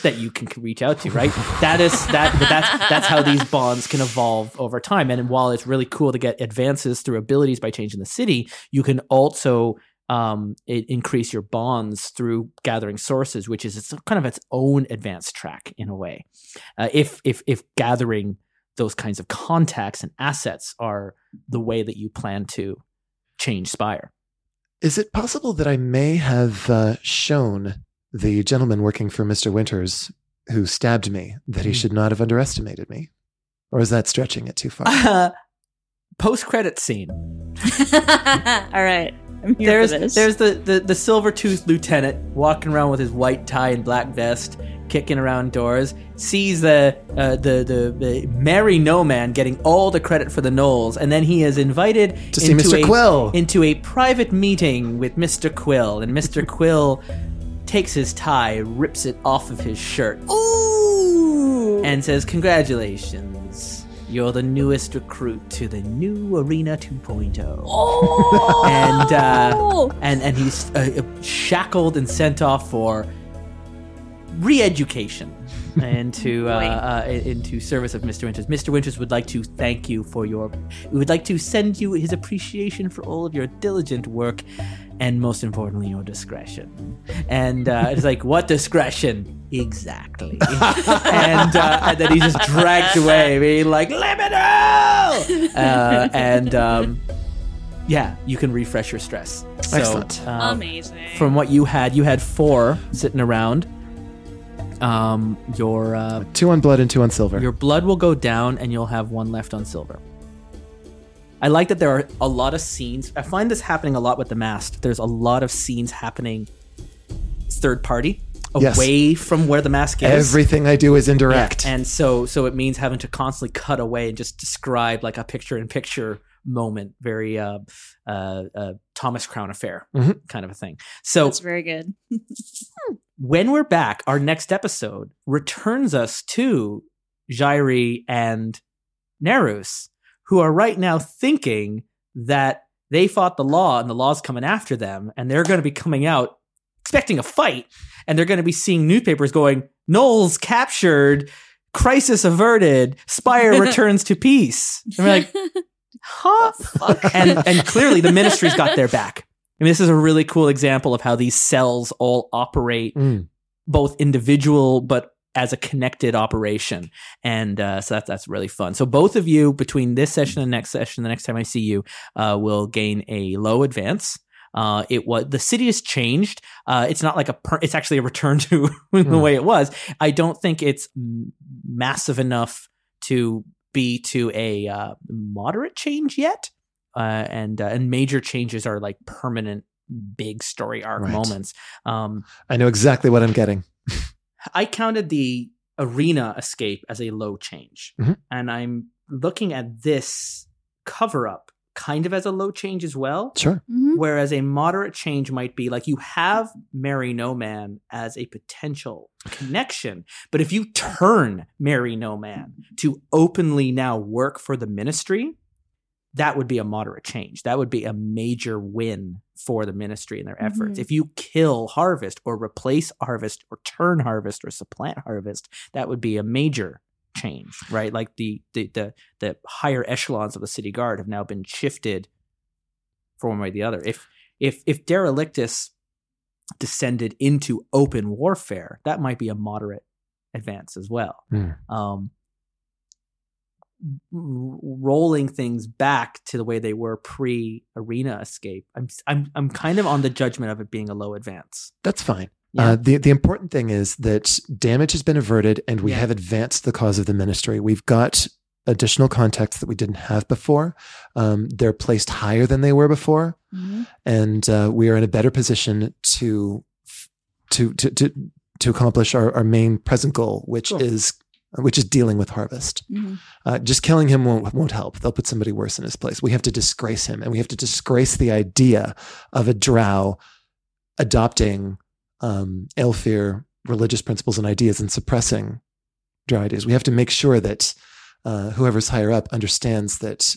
that you can reach out to, right? that is that that's that's how these bonds can evolve over time. And while it's really cool to get advances through abilities by changing the city, you can also um, increase your bonds through gathering sources, which is it's kind of its own advanced track in a way. Uh, if if if gathering those kinds of contacts and assets are the way that you plan to change Spire. Is it possible that I may have uh, shown the gentleman working for Mr. Winters who stabbed me that he Hmm. should not have underestimated me? Or is that stretching it too far? <laughs> Uh, Post credit scene. <laughs> All right. I'm here there's for this. there's the, the the silver toothed lieutenant walking around with his white tie and black vest, kicking around doors. Sees the uh, the, the the Mary No Man getting all the credit for the Gnolls, and then he is invited to see into Mr. a- Quill. into a private meeting with Mr. Quill, and Mr. <laughs> Quill takes his tie, rips it off of his shirt, Ooh. and says, "Congratulations." You're the newest recruit to the new Arena 2.0 oh! and uh, <laughs> and and he's uh, shackled and sent off for re-education <laughs> into uh, uh, into service of Mr. Winters. Mr. Winters would like to thank you for your. We would like to send you his appreciation for all of your diligent work, and most importantly, your discretion. And uh, it's like, what discretion? Exactly. <laughs> and uh, and then he just dragged away, being like, liminal. Uh, and um, yeah, you can refresh your stress. So, Excellent. um, Amazing. from what you had, you had four sitting around. Um, your uh, two on blood and two on silver. your blood will go down, and you'll have one left on silver. I like that there are a lot of scenes. I find this happening a lot with the mask. There's a lot of scenes happening third party, Yes. away from where the mask is. Everything I do is indirect. Yeah, and so so it means having to constantly cut away and just describe like a picture in picture moment, very uh, uh, uh, Thomas Crown affair Mhm. kind of a thing. So That's very good. <laughs> when we're back, our next episode returns us to Jairi and Nerus, who are right now thinking that they fought the law and the law's coming after them, and they're going to be coming out expecting a fight, and they're going to be seeing newspapers going, Gnolls captured, crisis averted, Spire <laughs> returns to peace. And we're like, <laughs> huh? and and clearly the ministry's got their back. I mean, this is a really cool example of how these cells all operate Mm. both individual but as a connected operation and uh, so that's that's really fun so both of you between this session and next session the next time i see you uh, will gain a low advance uh, it was the city has changed. Uh, it's not like a. Per, it's actually a return to <laughs> the Hmm. way it was. I don't think it's massive enough to be to a uh, moderate change yet. Uh, and uh, and major changes are like permanent big story arc Right. moments. Um, I know exactly what I'm getting. I counted the arena escape as a low change, Mhm. and I'm looking at this cover up kind of as a low change as well. Sure. Mhm. Whereas a moderate change might be like you have Mary No Man as a potential connection, but if you turn Mary No Man to openly now work for the ministry, that would be a moderate change. That would be a major win for the ministry and their efforts. Mhm. If you kill Harvest or replace Harvest or turn Harvest or supplant Harvest, that would be a major change, right? Like the the the, the higher echelons of the city guard have now been shifted for one way or the other. If if if Derelictus descended into open warfare, that might be a moderate advance as well. Hmm. Um, r- rolling things back to the way they were pre arena escape, I'm I'm I'm kind of on the judgment of it being a low advance. That's fine. Yeah. Uh, the the important thing is that damage has been averted, and we Yeah. have advanced the cause of the ministry. We've got additional context that we didn't have before. Um, they're placed higher than they were before, Mhm. and uh, we are in a better position to to to to, to accomplish our, our main present goal, which Cool. is which is dealing with harvest. Mhm. Uh, just killing him won't won't help. They'll put somebody worse in his place. We have to disgrace him, and we have to disgrace the idea of a drow adopting um, Aelfir religious principles and ideas and suppressing drow ideas. We have to make sure that uh, whoever's higher up understands that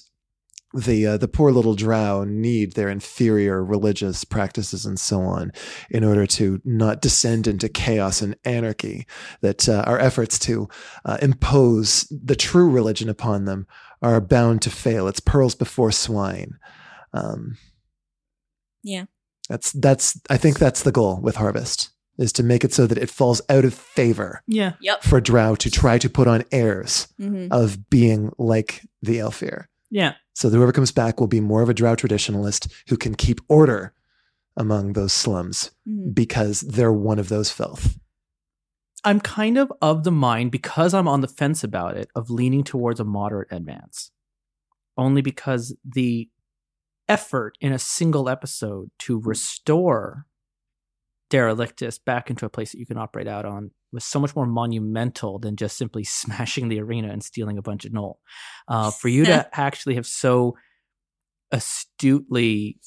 the uh, the poor little drow need their inferior religious practices and so on in order to not descend into chaos and anarchy. That uh, our efforts to uh, impose the true religion upon them are bound to fail. It's pearls before swine. Um, Yeah. that's that's. I think that's the goal with harvest is to make it so that it falls out of favor Yeah. Yep. for drow to try to put on airs Mhm. of being like the Aelfir. Yeah. So that whoever comes back will be more of a drow traditionalist who can keep order among those slums Mhm. because they're one of those filth. I'm kind of of the mind because I'm on the fence about it of leaning towards a moderate advance. Only because the effort in a single episode to restore Derelictus back into a place that you can operate out on was so much more monumental than just simply <laughs> smashing the arena and stealing a bunch of gnoll. Uh, for you to <laughs> actually have so astutely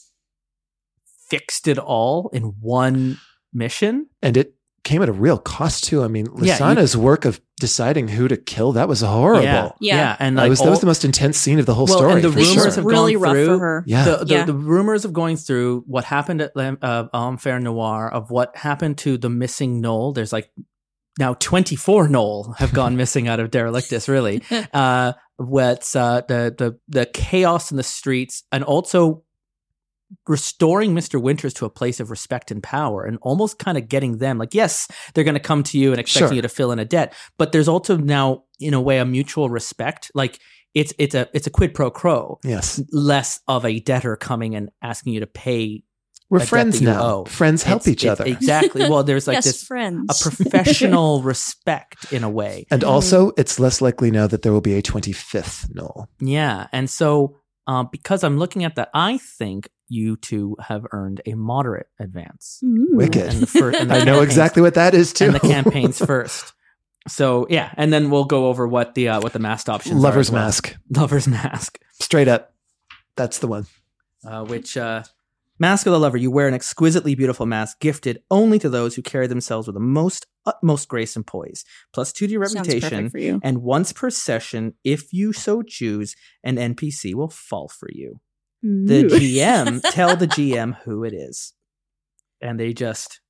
fixed it all in one mission And it came at a real cost too. I mean, Yeah, work of deciding who to kill, that was horrible. Yeah, Yeah. and That like was, that was the most intense scene of the whole Well, story. and the rumors sure. have really gone rough through- for her. yeah. the, the, Yeah. the rumors of going through what happened at Lam- uh, Enfer Noir, of what happened to the missing Gnoll. There's like now 24 Gnoll have gone <laughs> missing out of Derelictus, really. Uh, what's uh, the, the, the chaos in the streets and also restoring Mr. Winters to a place of respect and power and almost kind of getting them like, yes, they're going to come to you and expecting Sure. you to fill in a debt, but there's also now, in a way, a mutual respect. Like it's, it's a, it's a quid pro quo yes. less of a debtor coming and asking you to pay. We're a friends that now. owe. Friends help It's- each it- other. Exactly. Well, there's like <laughs> yes, this friends. a <laughs> professional respect in a way. and also, it's less likely now that there will be a 25th Gnoll. Yeah. And so um, because I'm looking at that, I think you two have earned a moderate advance. Ooh. Wicked. And the first, and <laughs> the I know exactly what that is too. And the campaigns first. So yeah, and then we'll go over what the uh, what the masked options. are Lover's well. mask. Lover's mask. Straight up. That's the one. uh, which uh, Mask of the Lover, you wear an exquisitely beautiful mask gifted only to those who carry themselves with the most utmost grace and poise. Plus two to your reputation, you. and once per session, if you so choose, an NPC will fall for you. The GM <laughs> tell the GM who it is, and they just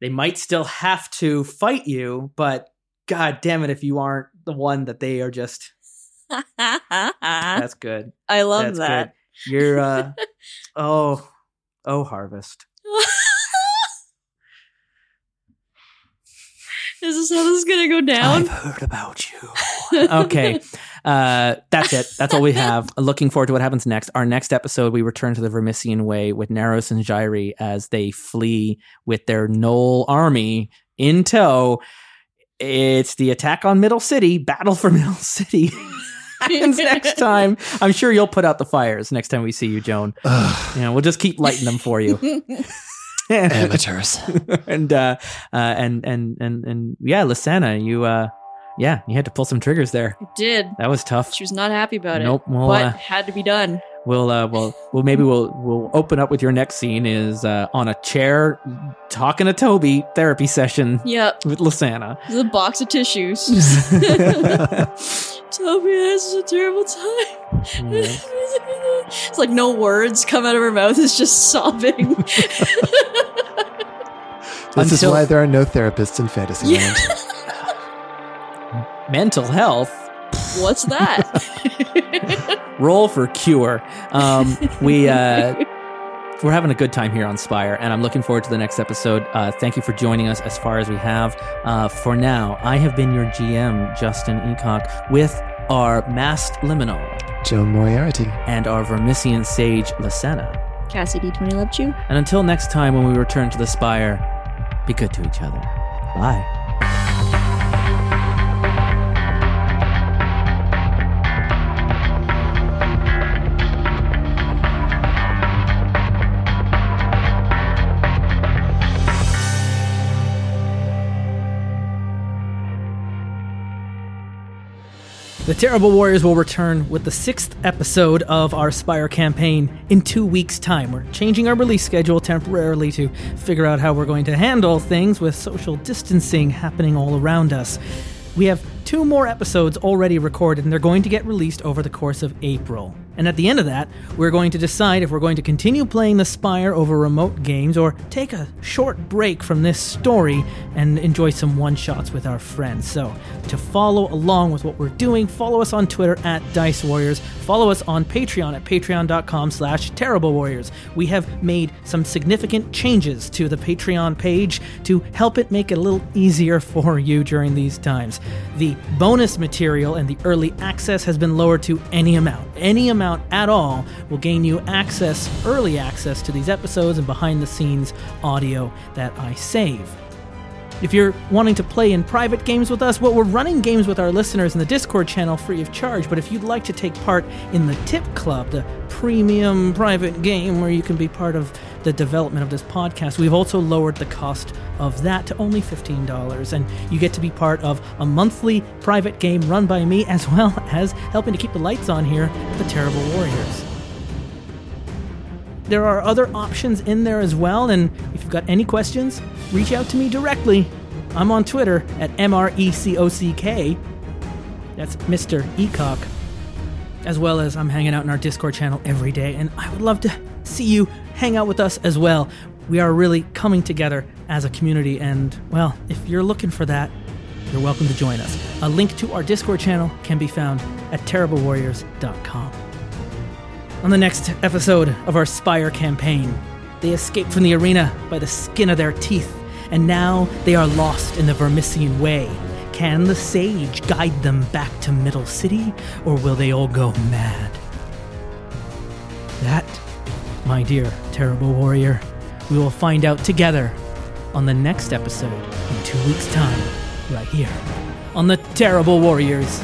they might still have to fight you, but god damn it, if you aren't the one that they are just <laughs> that's good. I love That's that. good. You're uh <laughs> oh oh harvest. <laughs> Is this how this is gonna go down? I've heard about you. okay. <laughs> Uh that's it. That's all we have. Looking forward to what happens next. Our next episode we return to the Vermissian Way with Naros and Jairi as they flee with their Gnoll army in tow. It's the attack on Middle City, battle for <laughs> Middle City. Happens <laughs> next time. I'm sure you'll put out the fires next time we see you, Joan. <sighs> yeah, we'll just keep lighting them for you. <laughs> Amateurs. <laughs> and uh, uh, and and and and yeah, Lysana, you uh, yeah, you had to pull some triggers there. I did. That was tough. She was not happy about Nope, it. well, but uh, had to be done. We'll uh, well, well, maybe we'll we'll open up with your next scene is uh, on a chair talking to Toby therapy session Yep. with Lysana. There's a box of tissues. <laughs> Toby has a terrible time. <laughs> it's like no words come out of her mouth. It's just sobbing. <laughs> This is why there are no therapists in Fantasyland. Mental health. What's that? Roll for cure. Um, we <laughs> uh, we're having a good time here on Spire, and I'm looking forward to the next episode. Uh, thank you for joining us as far as we have. Uh, for now, I have been your GM, Justin Eacock, with our masked liminal Joan Moriarty. and our Vermissian sage, Lysana. Cassie D20 loved you. And until next time, when we return to the Spire, be good to each other. Bye. The Terrible Warriors will return with the sixth episode of our Spire campaign in two weeks' time. We're changing our release schedule temporarily to figure out how we're going to handle things with social distancing happening all around us. We have two more episodes already recorded, and they're going to get released over the course of April. And at the end of that, we're going to decide if we're going to continue playing the Spire over remote games or take a short break from this story and enjoy some one shots with our friends. So, to follow along with what we're doing, follow us on Twitter at Dice Warriors. Follow us on Patreon at patreon.com slash terrible warriors. We have made some significant changes to the Patreon page to help it make it a little easier <laughs> for you during these times. The bonus material and the early access has been lowered to any amount. Any amount at all will gain you access, early access to these episodes and behind the scenes audio that I save. If you're wanting to play in private games with us, well, we're running games with our listeners in the Discord channel free of charge. But if you'd like to take part in the Tip Club, the premium private game where you can be part of the development of this podcast, we've also lowered the cost of that to only $15. And you get to be part of a monthly private game run by me, as well as helping to keep the lights on here at the Terrible Warriors. There are other options in there as well, and if you've got any questions, reach out to me directly. I'm on Twitter at M-R-E-C-O-C-K. That's Mr. Ecock. As well as I'm hanging out in our Discord channel every day, and I would love to see you hang out with us as well. We are really coming together as a community, and well, if you're looking for that, you're welcome to join us. A link to our Discord channel can be found at terriblewarriors.com. On the next episode of our Spire campaign, they escape from the arena by the skin of their teeth, and now they are lost in the Vermissian Way. Can the sage guide them back to Middle City, or will they all go mad? That, my dear terrible warrior, we will find out together on the next episode in two weeks' time, right here on the Terrible Warriors